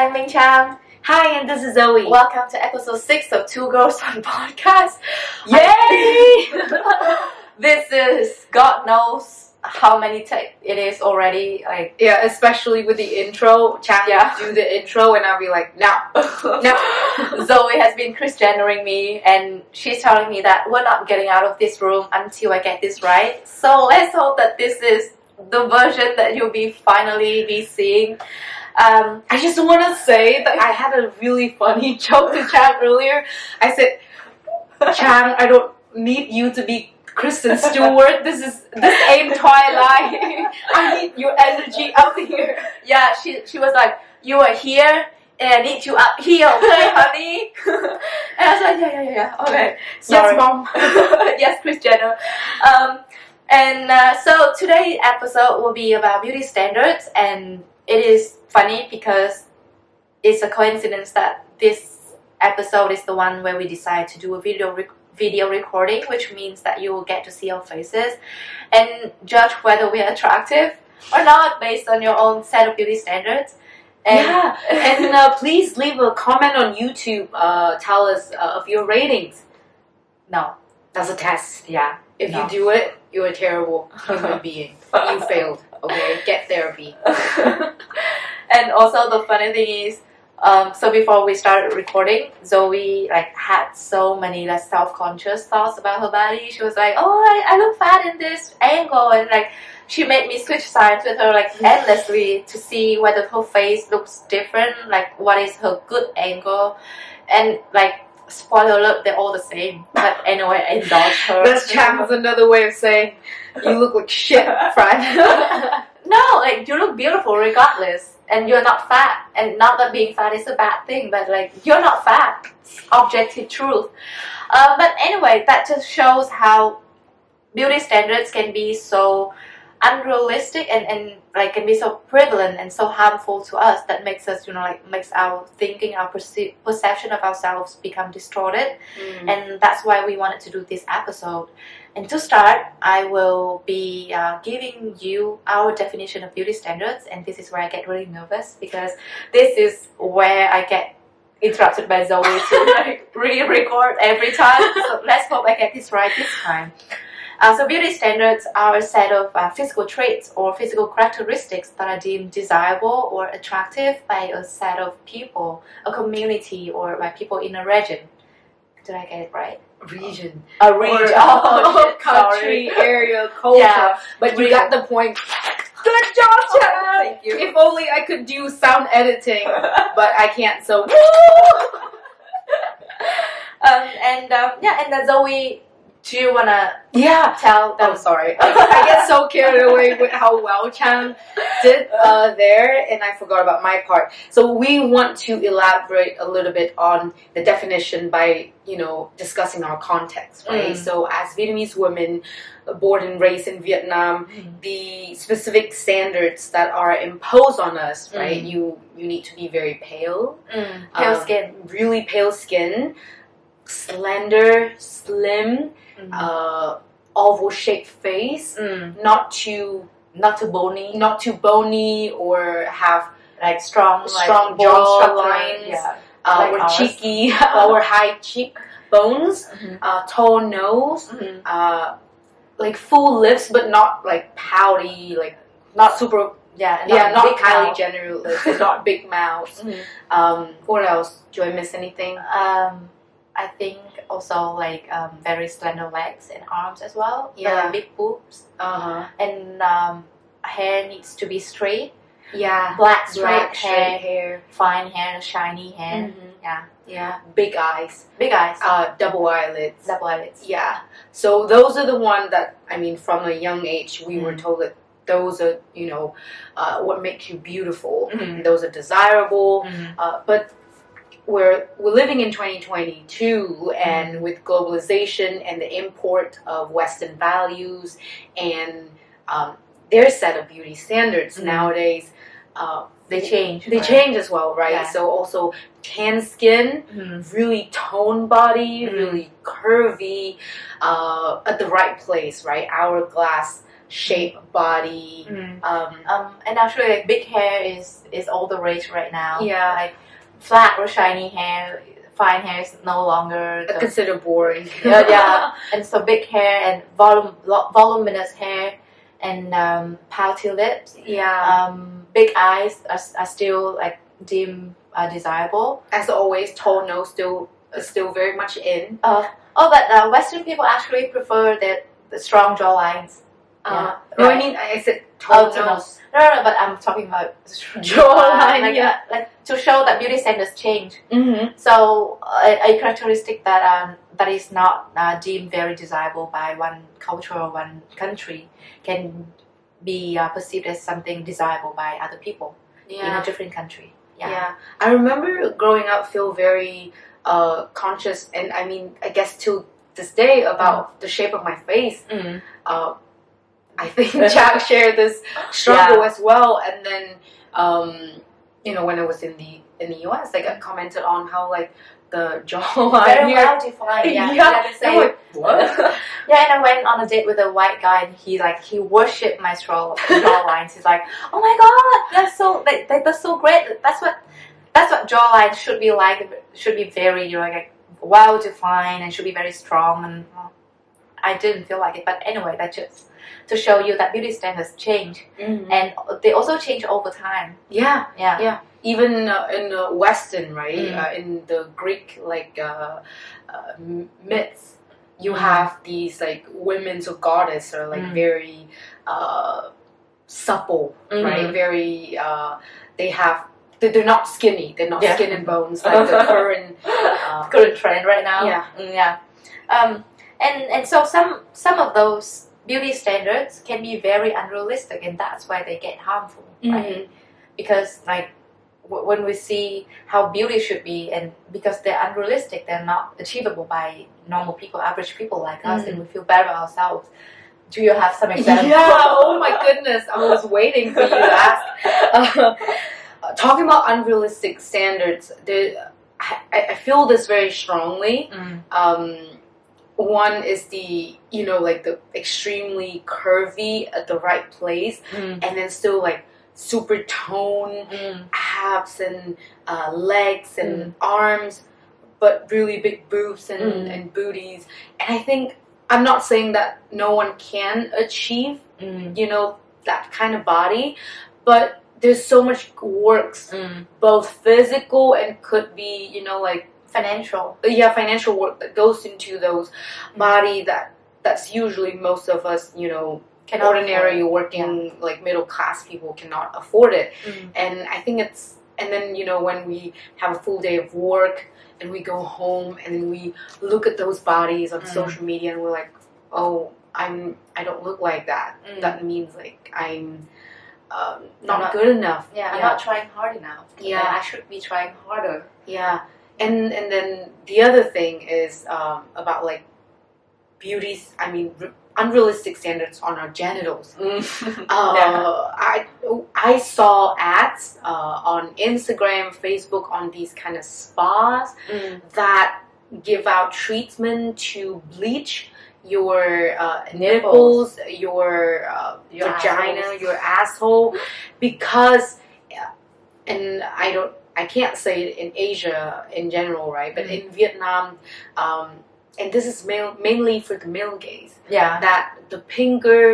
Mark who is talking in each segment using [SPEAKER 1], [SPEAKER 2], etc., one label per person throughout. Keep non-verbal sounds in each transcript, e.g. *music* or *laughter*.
[SPEAKER 1] I'm Minh Trang.
[SPEAKER 2] Hi, and this is Zoey.
[SPEAKER 1] Welcome to episode 6 of Two Girls on *laughs* Podcast.
[SPEAKER 2] Yay! *laughs*
[SPEAKER 1] this is God knows how many take it is already. Like
[SPEAKER 2] yeah, especially with the intro. Trang
[SPEAKER 1] Yeah.
[SPEAKER 2] do the intro, and I'll be like, no, no. *laughs*
[SPEAKER 1] Zoey has been Christianering me and she's telling me that we're not getting out of this room until I get this right. So let's hope that this is the version that you'll be finally be seeing. Um,
[SPEAKER 2] I just want to say that I had a really funny *laughs* joke to Trang earlier. I said, Trang, I don't need you to be Kristen Stewart. This is this ain't Twilight. *laughs* I need your energy up here.
[SPEAKER 1] yeah, she she was like, "You are here, and I need you up here, okay, *laughs* honey?" and I was like, "Yeah, yeah, yeah, okay." Sorry.
[SPEAKER 2] Yes, mom.
[SPEAKER 1] yes, Kris Jenner. Um, and uh, so today's episode will be about beauty standards, and it is funny because it's a coincidence that this episode is the one where we decide to do a video rec- video recording, which means that you will get to see our faces and judge whether we are attractive or not based on your own set of beauty standards. And
[SPEAKER 2] yeah, *laughs* and uh, please leave a comment on YouTube. Uh, tell us uh, of your ratings.
[SPEAKER 1] no,
[SPEAKER 2] That's a test. Yeah. If
[SPEAKER 1] No.
[SPEAKER 2] you do it, you're a terrible human *laughs* being. You failed. Okay, get therapy. *laughs*
[SPEAKER 1] and also the funny thing is, um, so before we started recording, Zoey like had so many like self-conscious thoughts about her body. She was like, "Oh, I, I look fat in this angle," and like she made me switch sides with her like endlessly to see whether her face looks different, like what is her good angle, and like spoiler alert, they're all the same. But anyway, I indulged her. *laughs*
[SPEAKER 2] That's Chang's another way of saying you look like shit, friend. *laughs*
[SPEAKER 1] no, like you look beautiful regardless, and you're not fat. And not that being fat is a bad thing, but like you're not fat. It's objective truth. Uh, but anyway, that just shows how beauty standards can be so unrealistic and, and like can be so prevalent and so harmful to us that makes us you know like makes our thinking our perce- perception of ourselves become distorted and that's why we wanted to do this episode. And to start, I will be uh, giving you our definition of beauty standards, and this is where I get really nervous because this is where I get interrupted by Zoey to like *laughs* re-record every time. So let's hope I get this right this time. Uh, so beauty standards are a set of uh, physical traits or physical characteristics that are deemed desirable or attractive by a set of people, a community, or by people in a region. Did I get it right?
[SPEAKER 2] region,
[SPEAKER 1] A
[SPEAKER 2] or
[SPEAKER 1] region. *laughs* Oh, *laughs* shit,
[SPEAKER 2] country, area, *laughs* culture.
[SPEAKER 1] Yeah,
[SPEAKER 2] but you got the point. Good job, Trang.
[SPEAKER 1] Thank you.
[SPEAKER 2] If only I could do sound editing, but I can't. So
[SPEAKER 1] um, and um, yeah, and then Zoey, do you wanna
[SPEAKER 2] yeah.
[SPEAKER 1] tell them?
[SPEAKER 2] I'm sorry. *laughs* I, get so carried away with how well Trang did uh, there, and I forgot about my part. So we want to elaborate a little bit on the definition by you know discussing our context, right?
[SPEAKER 1] Mm.
[SPEAKER 2] So as Vietnamese women uh, born and raised in Vietnam, the specific standards that are imposed on us, right?
[SPEAKER 1] Mm.
[SPEAKER 2] You you need to be very pale,
[SPEAKER 1] Mm, pale
[SPEAKER 2] um,
[SPEAKER 1] skin.
[SPEAKER 2] really pale skin, slender, slim,
[SPEAKER 1] Mm.
[SPEAKER 2] uh, oval shaped face,
[SPEAKER 1] Mm,
[SPEAKER 2] not too
[SPEAKER 1] not too bony,
[SPEAKER 2] not too bony or have
[SPEAKER 1] like strong,
[SPEAKER 2] Strong
[SPEAKER 1] like,
[SPEAKER 2] jaw lines.
[SPEAKER 1] Yeah.
[SPEAKER 2] uh,
[SPEAKER 1] Like
[SPEAKER 2] or
[SPEAKER 1] ours.
[SPEAKER 2] cheeky *laughs* or high cheek bones,
[SPEAKER 1] Mhm.
[SPEAKER 2] uh, tall nose,
[SPEAKER 1] Mhm.
[SPEAKER 2] uh, like full lips but not like pouty, like not super.
[SPEAKER 1] Yeah.
[SPEAKER 2] yeah, not Kylie. Jenner lips, not big mouth. *laughs*
[SPEAKER 1] Mhm.
[SPEAKER 2] Um, what else? Do I miss anything?
[SPEAKER 1] Um, I think also like um, very slender legs and arms as well.
[SPEAKER 2] Yeah.
[SPEAKER 1] like, big boobs
[SPEAKER 2] Uh huh.
[SPEAKER 1] and um, hair needs to be straight,
[SPEAKER 2] Yeah.
[SPEAKER 1] black straight
[SPEAKER 2] Black
[SPEAKER 1] hair,
[SPEAKER 2] hair.
[SPEAKER 1] fine hair, shiny hair.
[SPEAKER 2] Mhm.
[SPEAKER 1] Yeah,
[SPEAKER 2] Yeah. Big eyes.
[SPEAKER 1] big eyes,
[SPEAKER 2] Uh, double eyelids.
[SPEAKER 1] double eyelids.
[SPEAKER 2] Yeah. So those are the one that I mean, from a young age, we were
[SPEAKER 1] Mm.
[SPEAKER 2] told that those are you know uh, what makes you beautiful.
[SPEAKER 1] Mhm.
[SPEAKER 2] Those are desirable.
[SPEAKER 1] Mhm.
[SPEAKER 2] Uh, but we're we're living in 2022, and with globalization and the import of Western values and um, their set of beauty standards
[SPEAKER 1] Mhm.
[SPEAKER 2] nowadays. Uh,
[SPEAKER 1] They change.
[SPEAKER 2] they
[SPEAKER 1] right?
[SPEAKER 2] change as well, right?
[SPEAKER 1] Yeah.
[SPEAKER 2] So also tan skin,
[SPEAKER 1] Mhm.
[SPEAKER 2] really toned body,
[SPEAKER 1] Mhm.
[SPEAKER 2] really curvy, uh, at the right place, right? Hourglass shape, body.
[SPEAKER 1] Mm.
[SPEAKER 2] Um,
[SPEAKER 1] Um, and actually, like big hair is is all the rage right now.
[SPEAKER 2] Yeah.
[SPEAKER 1] like flat or shiny hair, fine hair is no longer. The,
[SPEAKER 2] considered boring.
[SPEAKER 1] yeah, yeah. *laughs* And so big hair and volum, voluminous hair and um, pouty lips.
[SPEAKER 2] yeah.
[SPEAKER 1] Um, big eyes are, are still like deemed uh, desirable.
[SPEAKER 2] As always, tall nose still is still very much in.
[SPEAKER 1] Uh, oh, but uh, Western people actually prefer the, the strong jawlines.
[SPEAKER 2] Uh,
[SPEAKER 1] Yeah.
[SPEAKER 2] No, I mean I said tall
[SPEAKER 1] Oh. No, no, no, but I'm talking about *laughs*
[SPEAKER 2] Jawline,
[SPEAKER 1] like,
[SPEAKER 2] yeah.
[SPEAKER 1] uh, like to show that beauty standards change.
[SPEAKER 2] Mm-hmm.
[SPEAKER 1] So a, a characteristic that um, that is not uh, deemed very desirable by one culture or one country can be uh, perceived as something desirable by other people in a different country.
[SPEAKER 2] yeah.
[SPEAKER 1] Yeah.
[SPEAKER 2] I remember growing up feel very uh, conscious, and I mean I guess till this day about the shape of my face.
[SPEAKER 1] Mm.
[SPEAKER 2] I think *laughs* Jack shared this struggle as well, and then um, you know when I was in the in the US, like I commented on how like the *laughs* jawline
[SPEAKER 1] Very well defined. Yeah. *laughs*
[SPEAKER 2] Yeah.
[SPEAKER 1] Say-
[SPEAKER 2] like, what?
[SPEAKER 1] yeah, and I went on a date with a white guy, and he like he worshipped my straw jawlines. He's like, "Oh my god, that's so they, they, that's so great. That's what that's what jawlines should be like. Should be very you know like well defined and should be very strong." And well, I didn't feel like it, but anyway, that just to show you that beauty standards change,
[SPEAKER 2] Mhm.
[SPEAKER 1] and they also change over time.
[SPEAKER 2] Yeah,
[SPEAKER 1] Yeah,
[SPEAKER 2] Yeah. even uh, in the Western, right?
[SPEAKER 1] Mm.
[SPEAKER 2] Uh, in the Greek like uh, uh, myths, you
[SPEAKER 1] Mm.
[SPEAKER 2] have these like women or goddess are like
[SPEAKER 1] Mm.
[SPEAKER 2] very uh, supple,
[SPEAKER 1] Mhm.
[SPEAKER 2] right? Very uh, they have they- they're not skinny. They're not
[SPEAKER 1] Yeah.
[SPEAKER 2] skin and bones like the *laughs* current. Uh,
[SPEAKER 1] current trend right now.
[SPEAKER 2] Yeah.
[SPEAKER 1] Mm, yeah. Um, and and so some some of those beauty standards can be very unrealistic, and that's why they get harmful, right? Because like w- when we see how beauty should be, and because they're unrealistic, they're not achievable by normal people, average people like us, and we feel bad about ourselves. Do you have some examples? *laughs*
[SPEAKER 2] Yeah. *laughs* Oh my goodness! I was waiting for you to ask. Uh, talking about unrealistic standards, there, I, I feel this very strongly.
[SPEAKER 1] Mm,
[SPEAKER 2] Um, one is the you know like the extremely curvy at the right place,
[SPEAKER 1] mm,
[SPEAKER 2] and then still like super tone
[SPEAKER 1] mm,
[SPEAKER 2] abs and uh, legs and
[SPEAKER 1] Mm.
[SPEAKER 2] arms, but really big boobs and,
[SPEAKER 1] Mm.
[SPEAKER 2] and booties. And I think I'm not saying that no one can achieve
[SPEAKER 1] mm,
[SPEAKER 2] you know that kind of body, but there's so much works,
[SPEAKER 1] mm.
[SPEAKER 2] both physical and could be you know like
[SPEAKER 1] Financial.
[SPEAKER 2] yeah financial work that goes into those body that that's usually most of us you know
[SPEAKER 1] Cannot
[SPEAKER 2] ordinary working like middle class people cannot afford it
[SPEAKER 1] Mm.
[SPEAKER 2] and i think it's and then you know when we have a full day of work and we go home and then we look at those bodies on
[SPEAKER 1] Mm.
[SPEAKER 2] social media and we're like oh i'm i don't look like that
[SPEAKER 1] Mm.
[SPEAKER 2] that means like i'm um, not,
[SPEAKER 1] not-
[SPEAKER 2] good enough
[SPEAKER 1] Yeah, I'm not trying hard enough.
[SPEAKER 2] Yeah.
[SPEAKER 1] I should be trying harder.
[SPEAKER 2] Yeah, and and then the other thing is um, about like beauty's. I mean, r- unrealistic standards on our genitals. *laughs*
[SPEAKER 1] Mm.
[SPEAKER 2] Uh, I I saw ads uh, on Instagram, Facebook on these kind of spas
[SPEAKER 1] Mm.
[SPEAKER 2] that give out treatment to bleach your uh,
[SPEAKER 1] Nipples.
[SPEAKER 2] nipples, your, uh,
[SPEAKER 1] Your
[SPEAKER 2] vagina,
[SPEAKER 1] assholes.
[SPEAKER 2] your asshole, because, and I don't, I can't say it in Asia in general, right? But
[SPEAKER 1] Mm.
[SPEAKER 2] in Vietnam, um, and this is male, mainly for the male gaze,
[SPEAKER 1] Yeah.
[SPEAKER 2] that the pinker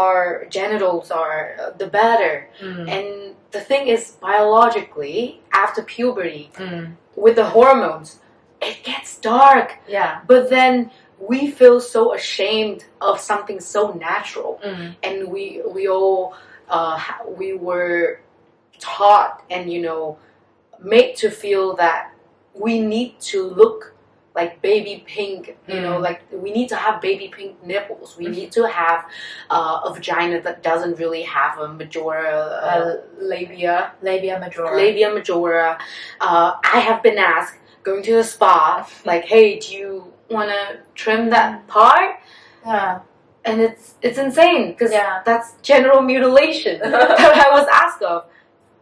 [SPEAKER 2] our genitals are, uh, the better.
[SPEAKER 1] Mm.
[SPEAKER 2] And the thing is, biologically, after puberty,
[SPEAKER 1] Mm.
[SPEAKER 2] with the hormones, it gets dark.
[SPEAKER 1] Yeah.
[SPEAKER 2] But then we feel so ashamed of something so natural,
[SPEAKER 1] Mm.
[SPEAKER 2] and we we all uh, we were taught and you know made to feel that we need to look like baby pink you know
[SPEAKER 1] Mm.
[SPEAKER 2] like we need to have baby pink nipples we need to have uh, a vagina that doesn't really have a majora uh, labia
[SPEAKER 1] Labia majora.
[SPEAKER 2] labia majora. Uh, I have been asked going to the spa, like, hey, do you want to trim that part?
[SPEAKER 1] Yeah.
[SPEAKER 2] And it's it's insane because
[SPEAKER 1] Yeah.
[SPEAKER 2] that's genital mutilation *laughs* that I was asked of.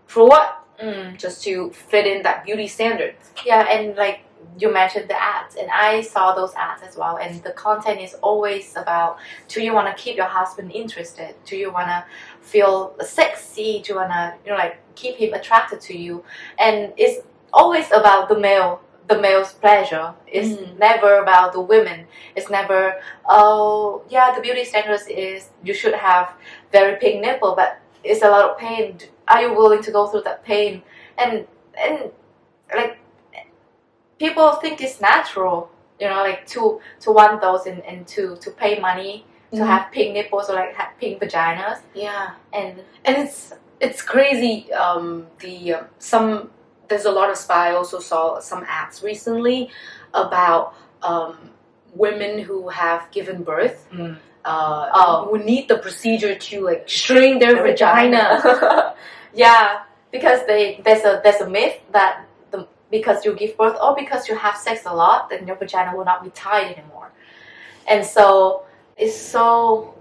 [SPEAKER 2] For what?
[SPEAKER 1] Mm.
[SPEAKER 2] Just to fit in that beauty standard.
[SPEAKER 1] Yeah, and like you mentioned the ads, and I saw those ads as well. And the content is always about: Do you want to keep your husband interested? Do you want to feel sexy? Do you want to, you know, like keep him attracted to you? And it's always about the male, the male's pleasure. It's
[SPEAKER 2] Mm.
[SPEAKER 1] never about the women. It's never, oh, yeah, the beauty standards is you should have very big nipple, but it's a lot of pain. Are you willing to go through that pain? And and like people think it's natural, you know, like to to want those and, and to to pay money to
[SPEAKER 2] Mhm.
[SPEAKER 1] have pink nipples or like have pink vaginas
[SPEAKER 2] Yeah.
[SPEAKER 1] and
[SPEAKER 2] and it's it's crazy um the um, some there's a lot of spy I also saw some ads recently about um women who have given birth uh
[SPEAKER 1] Oh.
[SPEAKER 2] who need the procedure to like shrink their
[SPEAKER 1] Their
[SPEAKER 2] vagina, *laughs*
[SPEAKER 1] yeah, because they there's a there's a myth that the because you give birth or because you have sex a lot, then your vagina will not be tight anymore, and so it's so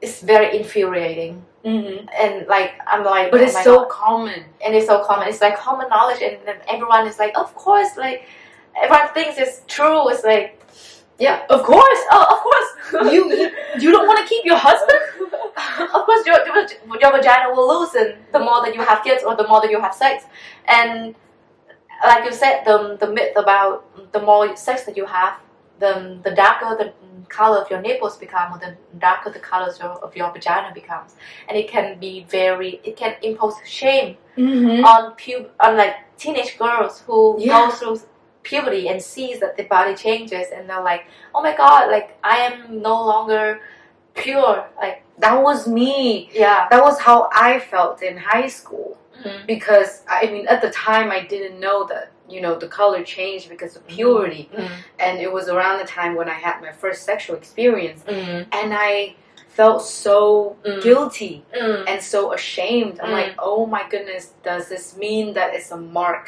[SPEAKER 1] it's very infuriating.
[SPEAKER 2] hmm
[SPEAKER 1] And like I'm like,
[SPEAKER 2] but
[SPEAKER 1] oh
[SPEAKER 2] it's so
[SPEAKER 1] God.
[SPEAKER 2] common
[SPEAKER 1] and it's so common. It's like common knowledge, and then everyone is like, of course, like everyone thinks it's true. It's like,
[SPEAKER 2] yeah of course
[SPEAKER 1] oh, of course, *laughs*
[SPEAKER 2] you you, you don't want to keep your husband *laughs*
[SPEAKER 1] of course, your, your your vagina will loosen the more that you have kids or the more that you have sex, and like you said, the the myth about the more sex that you have, the the darker the color of your nipples become, or the darker the colors of, of your vagina becomes, and it can be very, it can impose shame
[SPEAKER 2] mm-hmm.
[SPEAKER 1] on pu- on like teenage girls who
[SPEAKER 2] Yeah.
[SPEAKER 1] go through puberty and sees that the body changes and they're like oh my god like i am no longer pure like
[SPEAKER 2] that was me
[SPEAKER 1] yeah
[SPEAKER 2] that was how I felt in high school
[SPEAKER 1] Mhm.
[SPEAKER 2] because I mean at the time I didn't know that you know the color changed because of puberty
[SPEAKER 1] Mhm.
[SPEAKER 2] and it was around the time when I had my first sexual experience
[SPEAKER 1] Mhm.
[SPEAKER 2] and I felt so
[SPEAKER 1] Mm.
[SPEAKER 2] guilty
[SPEAKER 1] Mm.
[SPEAKER 2] and so ashamed I'm
[SPEAKER 1] Mm.
[SPEAKER 2] like oh my goodness does this mean that it's a mark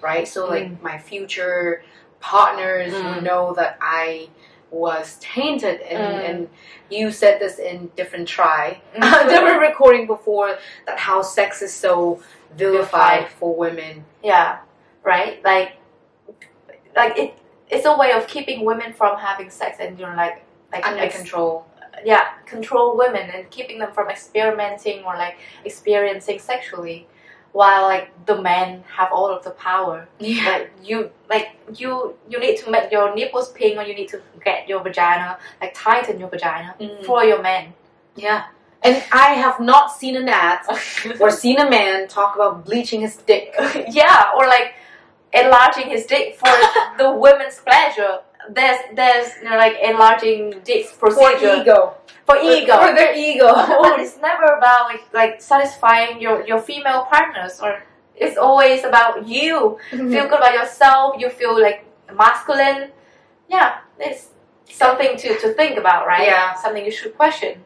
[SPEAKER 2] right so like
[SPEAKER 1] Mm.
[SPEAKER 2] my future partners
[SPEAKER 1] Mm.
[SPEAKER 2] will know that I was tainted and,
[SPEAKER 1] Mm.
[SPEAKER 2] and you said this in different try
[SPEAKER 1] Mm. *laughs*
[SPEAKER 2] different recording before that how sex is so vilified
[SPEAKER 1] Vilified.
[SPEAKER 2] for women.
[SPEAKER 1] yeah right like like it it's a way of keeping women from having sex and you know like like
[SPEAKER 2] Under
[SPEAKER 1] ex-
[SPEAKER 2] control.
[SPEAKER 1] yeah control women and keeping them from experimenting or like experiencing sexually while like the men have all of the power
[SPEAKER 2] Yeah.
[SPEAKER 1] like you like you you need to make your nipples pink or you need to get your vagina like tighten your vagina
[SPEAKER 2] Mm.
[SPEAKER 1] for your men
[SPEAKER 2] Yeah. And I have not seen an ad *laughs* or seen a man talk about bleaching his dick. *laughs*
[SPEAKER 1] yeah or like enlarging his dick for *laughs* the women's pleasure there's there's you know like enlarging
[SPEAKER 2] For
[SPEAKER 1] procedure
[SPEAKER 2] ego.
[SPEAKER 1] for ego
[SPEAKER 2] For their ego. *laughs*
[SPEAKER 1] but it's never about like like satisfying your your female partners or it's always about you
[SPEAKER 2] Mm-hmm.
[SPEAKER 1] feel good about yourself you feel like masculine yeah it's something to to think about right
[SPEAKER 2] Yeah.
[SPEAKER 1] something you should question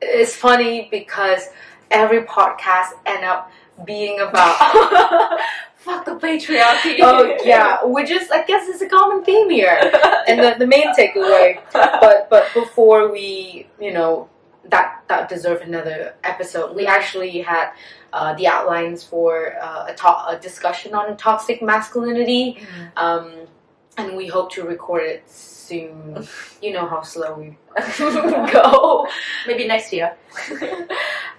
[SPEAKER 2] it's funny because every podcast end up being about *laughs*
[SPEAKER 1] fuck the patriarchy.
[SPEAKER 2] Oh yeah, which is I guess is a common theme here. And the, the main takeaway. But but before we you know that that deserve another episode we actually had uh, the outlines for uh, a, to- a discussion on toxic masculinity. Um, and we hope to record it soon. *laughs* You know how slow we *laughs* go.
[SPEAKER 1] Maybe next year. *laughs*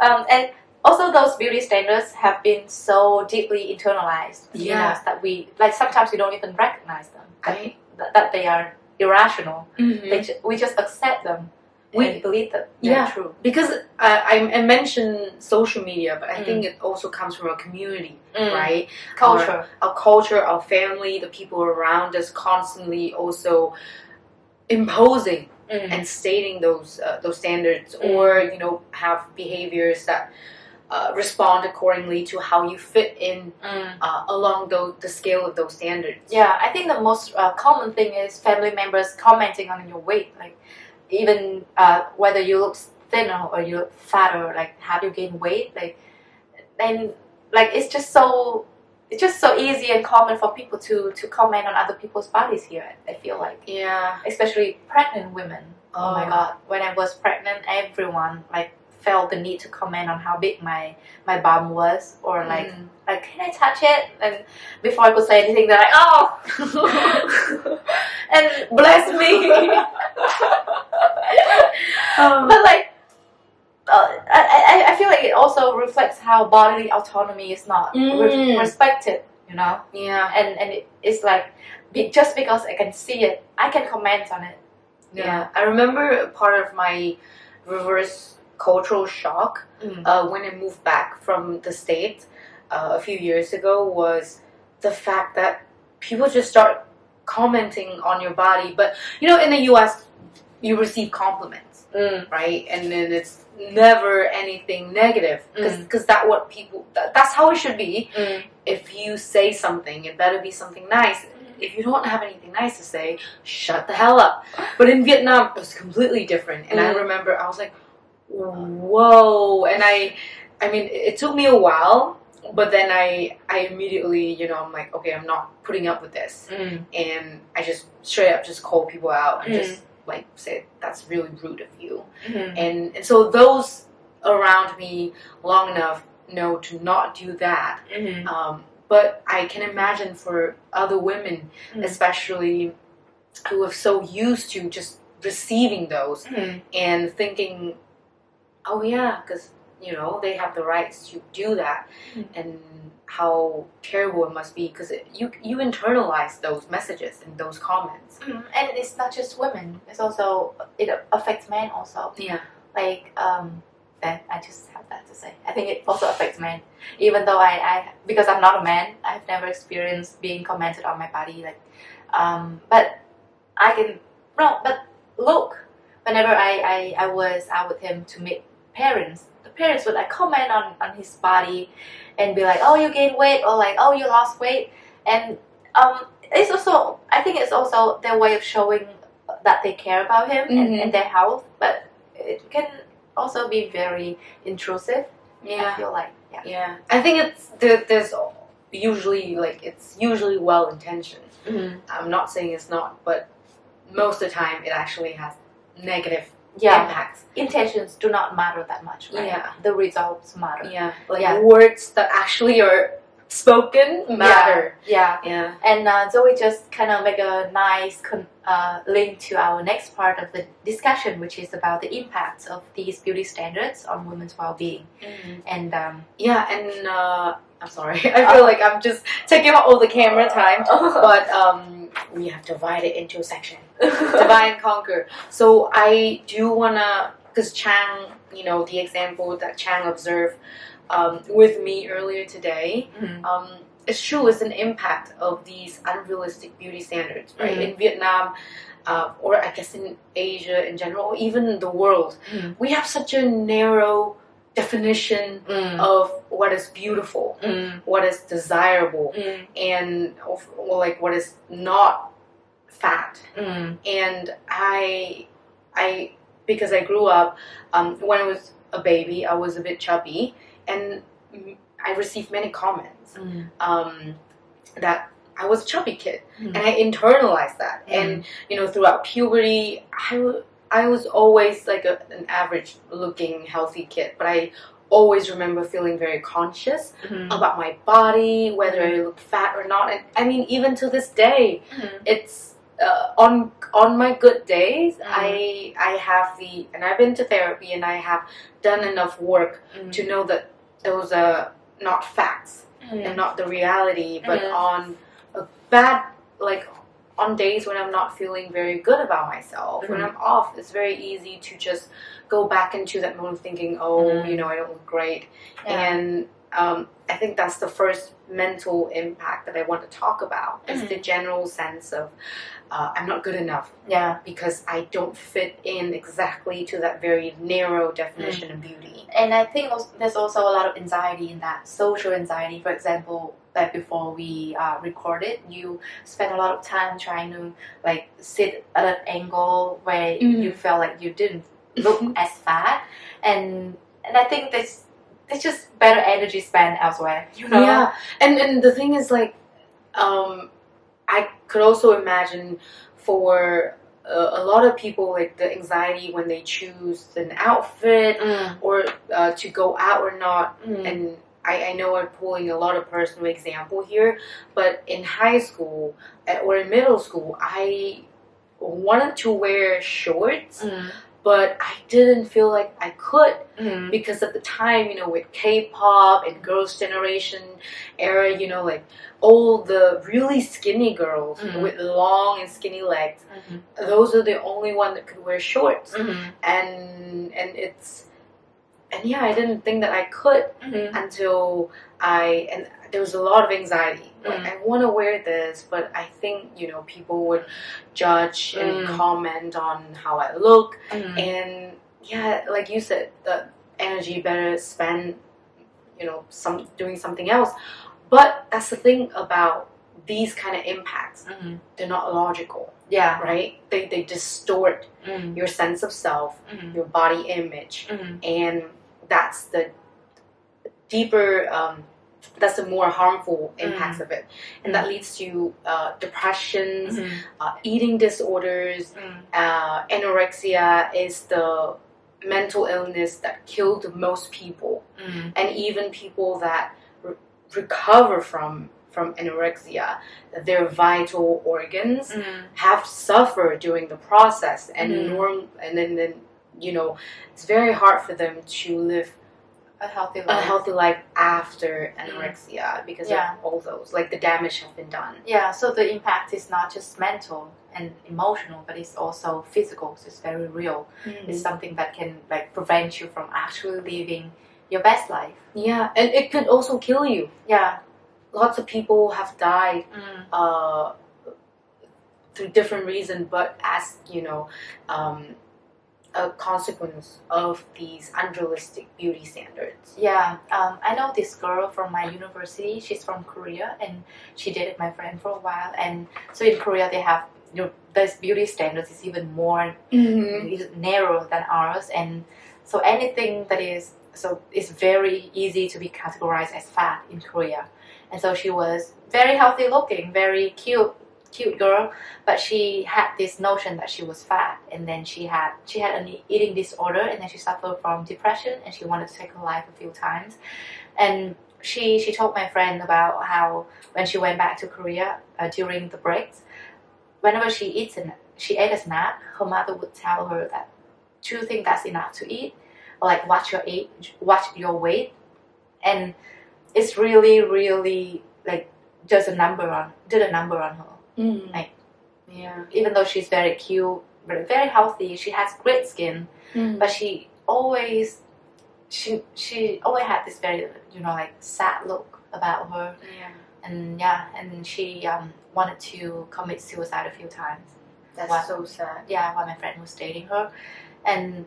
[SPEAKER 1] Um, and also those beauty standards have been so deeply internalized in
[SPEAKER 2] Yeah.
[SPEAKER 1] us that we like sometimes we don't even recognize them that,
[SPEAKER 2] Right.
[SPEAKER 1] that, that they are irrational
[SPEAKER 2] Mhm.
[SPEAKER 1] they ju- we just accept them
[SPEAKER 2] We-
[SPEAKER 1] and believe that they're
[SPEAKER 2] Yeah.
[SPEAKER 1] true
[SPEAKER 2] because I, I I mentioned social media but I
[SPEAKER 1] Mm.
[SPEAKER 2] think it also comes from a community
[SPEAKER 1] Mm.
[SPEAKER 2] right
[SPEAKER 1] culture
[SPEAKER 2] our culture, our family, the people around us constantly also imposing
[SPEAKER 1] Mm.
[SPEAKER 2] and stating those uh, those standards,
[SPEAKER 1] Mm.
[SPEAKER 2] or you know have behaviors that uh, respond accordingly to how you fit in
[SPEAKER 1] Mm.
[SPEAKER 2] uh, along those, the scale of those standards.
[SPEAKER 1] Yeah, I think the most uh, common thing is family members commenting on your weight, like even uh, whether you look thinner or you look fatter, like have you gained weight, like then like it's just so it's just so easy and common for people to to comment on other people's bodies here. I feel like,
[SPEAKER 2] Yeah.
[SPEAKER 1] especially pregnant women. Oh, my
[SPEAKER 2] Oh.
[SPEAKER 1] god, when I was pregnant, everyone like felt the need to comment on how big my my bum was or like
[SPEAKER 2] Mm.
[SPEAKER 1] like can I touch it? And before I could say anything they're like oh! *laughs* And bless me. *laughs*
[SPEAKER 2] Um,
[SPEAKER 1] but like uh, I, I, I feel like it also reflects how bodily autonomy is not
[SPEAKER 2] Mm.
[SPEAKER 1] respected you know?
[SPEAKER 2] Yeah,
[SPEAKER 1] and and it, it's like just because I can see it I can comment on it.
[SPEAKER 2] Yeah. I remember part of my reverse cultural shock
[SPEAKER 1] Mm.
[SPEAKER 2] uh, when I moved back from the States uh, a few years ago was the fact that people just start commenting on your body. But you know, in the US, you receive compliments,
[SPEAKER 1] Mm.
[SPEAKER 2] right? And then it's never anything negative because
[SPEAKER 1] Mm.
[SPEAKER 2] that what people that, that's how it should be.
[SPEAKER 1] Mm.
[SPEAKER 2] If you say something, it better be something nice. If you don't have anything nice to say, shut the hell up. But in Vietnam, it was completely different. And I
[SPEAKER 1] Mm.
[SPEAKER 2] remember I was like, whoa. And I, I mean, it took me a while, but then I, I immediately, you know, I'm like, okay, I'm not putting up with this.
[SPEAKER 1] Mm.
[SPEAKER 2] And I just straight up just call people out and
[SPEAKER 1] Mm.
[SPEAKER 2] just like say, that's really rude of you.
[SPEAKER 1] Mm.
[SPEAKER 2] And, and so those around me long enough know to not do that.
[SPEAKER 1] Mm.
[SPEAKER 2] Um, but I can imagine for other women,
[SPEAKER 1] Mm.
[SPEAKER 2] especially who are so used to just receiving those
[SPEAKER 1] Mm.
[SPEAKER 2] and thinking, oh yeah, because you know they have the rights to do that,
[SPEAKER 1] Mm.
[SPEAKER 2] and how terrible it must be because you you internalize those messages and those comments.
[SPEAKER 1] Mm. And it's not just women. It's also it affects men also.
[SPEAKER 2] Yeah,
[SPEAKER 1] Like um, then I just have that to say. I think it also affects men. Even though I, I because I'm not a man, I've never experienced being commented on my body. Like, um, but I can no. But look, whenever I, I I was out with him to meet parents, the parents would like comment on on his body, and be like, oh you gained weight or like oh you lost weight, and um, it's also I think it's also their way of showing that they care about him and,
[SPEAKER 2] Mhm.
[SPEAKER 1] and their health, but it can also be very intrusive.
[SPEAKER 2] Yeah.
[SPEAKER 1] I feel like yeah.
[SPEAKER 2] yeah. I think it's there, there's usually like it's usually well intentioned.
[SPEAKER 1] Mhm.
[SPEAKER 2] I'm not saying it's not, but most of the time it actually has negative
[SPEAKER 1] Yeah,
[SPEAKER 2] impacts.
[SPEAKER 1] intentions do not matter that much, right?
[SPEAKER 2] Yeah.
[SPEAKER 1] The results matter.
[SPEAKER 2] Yeah, like
[SPEAKER 1] Yeah.
[SPEAKER 2] words that actually are spoken matter.
[SPEAKER 1] Yeah.
[SPEAKER 2] Yeah.
[SPEAKER 1] And uh, Zoey just kind of make a nice con- uh, link to our next part of the discussion, which is about the impacts of these beauty standards on women's well-being. And um,
[SPEAKER 2] Yeah, and uh, I'm sorry. *laughs* I feel like I'm just taking up all the camera time, *laughs* but um, we have divided into a section. *laughs* Divide and conquer. So I do wanna, because Trang, you know, the example that Trang observed um, with me earlier today,
[SPEAKER 1] Mhm.
[SPEAKER 2] um, it's true. It's an impact of these unrealistic beauty standards, right?
[SPEAKER 1] Mhm.
[SPEAKER 2] In Vietnam, uh, or I guess in Asia in general, or even the world,
[SPEAKER 1] Mhm.
[SPEAKER 2] we have such a narrow definition
[SPEAKER 1] Mm.
[SPEAKER 2] of what is beautiful,
[SPEAKER 1] Mm.
[SPEAKER 2] what is desirable,
[SPEAKER 1] Mm.
[SPEAKER 2] and or like what is not fat.
[SPEAKER 1] Mm.
[SPEAKER 2] And I, I because I grew up um, when I was a baby, I was a bit chubby, and I received many comments
[SPEAKER 1] Mm.
[SPEAKER 2] um, that I was a chubby kid,
[SPEAKER 1] Mm.
[SPEAKER 2] and I internalized that. And you know, throughout puberty, I I was always like a, an average looking, healthy kid, but I always remember feeling very conscious
[SPEAKER 1] Mhm.
[SPEAKER 2] about my body, whether I look fat or not. And I mean, even to this day,
[SPEAKER 1] Mhm.
[SPEAKER 2] it's uh, on on my good days.
[SPEAKER 1] Mm.
[SPEAKER 2] I I have the and I've been to therapy and I have done enough work
[SPEAKER 1] Mm.
[SPEAKER 2] to know that those are not facts
[SPEAKER 1] Mm.
[SPEAKER 2] and not the reality, but on a bad like on days when I'm not feeling very good about myself, when
[SPEAKER 1] Mhm.
[SPEAKER 2] I'm off, it's very easy to just go back into that mode of thinking, oh,
[SPEAKER 1] Mhm.
[SPEAKER 2] you know, I don't look great.
[SPEAKER 1] Yeah.
[SPEAKER 2] And um, I think that's the first mental impact that I want to talk about is
[SPEAKER 1] Mhm.
[SPEAKER 2] the general sense of uh, I'm not good enough
[SPEAKER 1] yeah.
[SPEAKER 2] because I don't fit in exactly to that very narrow definition of beauty.
[SPEAKER 1] And I think als- there's also a lot of anxiety in that social anxiety. For example, like before we uh, recorded, you spent a lot of time trying to like sit at an angle where
[SPEAKER 2] Mhm.
[SPEAKER 1] you felt like you didn't look *laughs* as fat, and and I think there's there's just better energy spent elsewhere. You know?
[SPEAKER 2] Yeah, and and the thing is like, um, I could also imagine for a lot of people like the anxiety when they choose an outfit
[SPEAKER 1] Mm.
[SPEAKER 2] or uh, to go out or not
[SPEAKER 1] Mm.
[SPEAKER 2] and I, I know I'm pulling a lot of personal example here, but in high school or in middle school, I wanted to wear shorts,
[SPEAKER 1] Mm.
[SPEAKER 2] but I didn't feel like I could
[SPEAKER 1] Mm.
[SPEAKER 2] because at the time, you know, with K-pop and Girls' Generation era, you know, like all the really skinny girls
[SPEAKER 1] Mhm.
[SPEAKER 2] with long and skinny legs,
[SPEAKER 1] Mhm.
[SPEAKER 2] those are the only one that could wear shorts,
[SPEAKER 1] Mhm.
[SPEAKER 2] and and it's and yeah, I didn't think that I could
[SPEAKER 1] Mhm.
[SPEAKER 2] until I and there was a lot of anxiety. Like
[SPEAKER 1] Mm.
[SPEAKER 2] I want to wear this, but I think you know people would judge and
[SPEAKER 1] Mm.
[SPEAKER 2] comment on how I look,
[SPEAKER 1] Mm.
[SPEAKER 2] and yeah, like you said, the energy better spend, you know, some doing something else. But that's the thing about these kind of impacts;
[SPEAKER 1] Mhm.
[SPEAKER 2] they're not logical,
[SPEAKER 1] Yeah.
[SPEAKER 2] right? They they distort
[SPEAKER 1] Mm.
[SPEAKER 2] your sense of self,
[SPEAKER 1] Mhm.
[SPEAKER 2] your body image,
[SPEAKER 1] Mhm.
[SPEAKER 2] and that's the deeper um, that's the more harmful impacts of it and that leads to uh, depressions
[SPEAKER 1] Mhm.
[SPEAKER 2] uh, eating disorders
[SPEAKER 1] Mm.
[SPEAKER 2] uh, anorexia is the mental illness that killed most people
[SPEAKER 1] Mm.
[SPEAKER 2] and even people that re- recover from from anorexia their vital organs
[SPEAKER 1] Mm.
[SPEAKER 2] have suffered during the process and norm and then, then you know it's very hard for them to live
[SPEAKER 1] A healthy
[SPEAKER 2] a
[SPEAKER 1] life.
[SPEAKER 2] healthy life after anorexia because
[SPEAKER 1] Yeah.
[SPEAKER 2] of all those like the damage has been done
[SPEAKER 1] Yeah, so the impact is not just mental and emotional, but it's also physical. So it's very real. It's something that can like prevent you from actually living your best life.
[SPEAKER 2] yeah and it could also kill you
[SPEAKER 1] Yeah.
[SPEAKER 2] lots of people have died
[SPEAKER 1] Mm.
[SPEAKER 2] uh, through different reasons but as you know um, a consequence of these unrealistic beauty standards
[SPEAKER 1] Yeah, um, I know this girl from my university. She's from Korea, and she dated my friend for a while. And so in Korea, they have you know, this beauty standards is even more is narrow than ours, and so anything that is so it's very easy to be categorized as fat in Korea. And so she was very healthy looking, very cute, cute girl, but she had this notion that she was fat, and then she had she had an eating disorder, and then she suffered from depression, and she wanted to take her life a few times, and. She, she told my friend about how when she went back to Korea uh, during the breaks, whenever she eats an, she ate a snack, her mother would tell her that, "Do you think that's enough to eat?" Like, watch your age, watch your weight, and it's really, really like does a number on did a number on her.
[SPEAKER 2] Mm.
[SPEAKER 1] Like-
[SPEAKER 2] yeah
[SPEAKER 1] Even though she's very cute, very, very healthy, she has great skin, but she always she she always had this very you know like sad look about her,
[SPEAKER 2] yeah
[SPEAKER 1] and yeah, and she um wanted to commit suicide a few times.
[SPEAKER 2] that's
[SPEAKER 1] Wow.
[SPEAKER 2] so sad
[SPEAKER 1] yeah, while my friend was dating her, and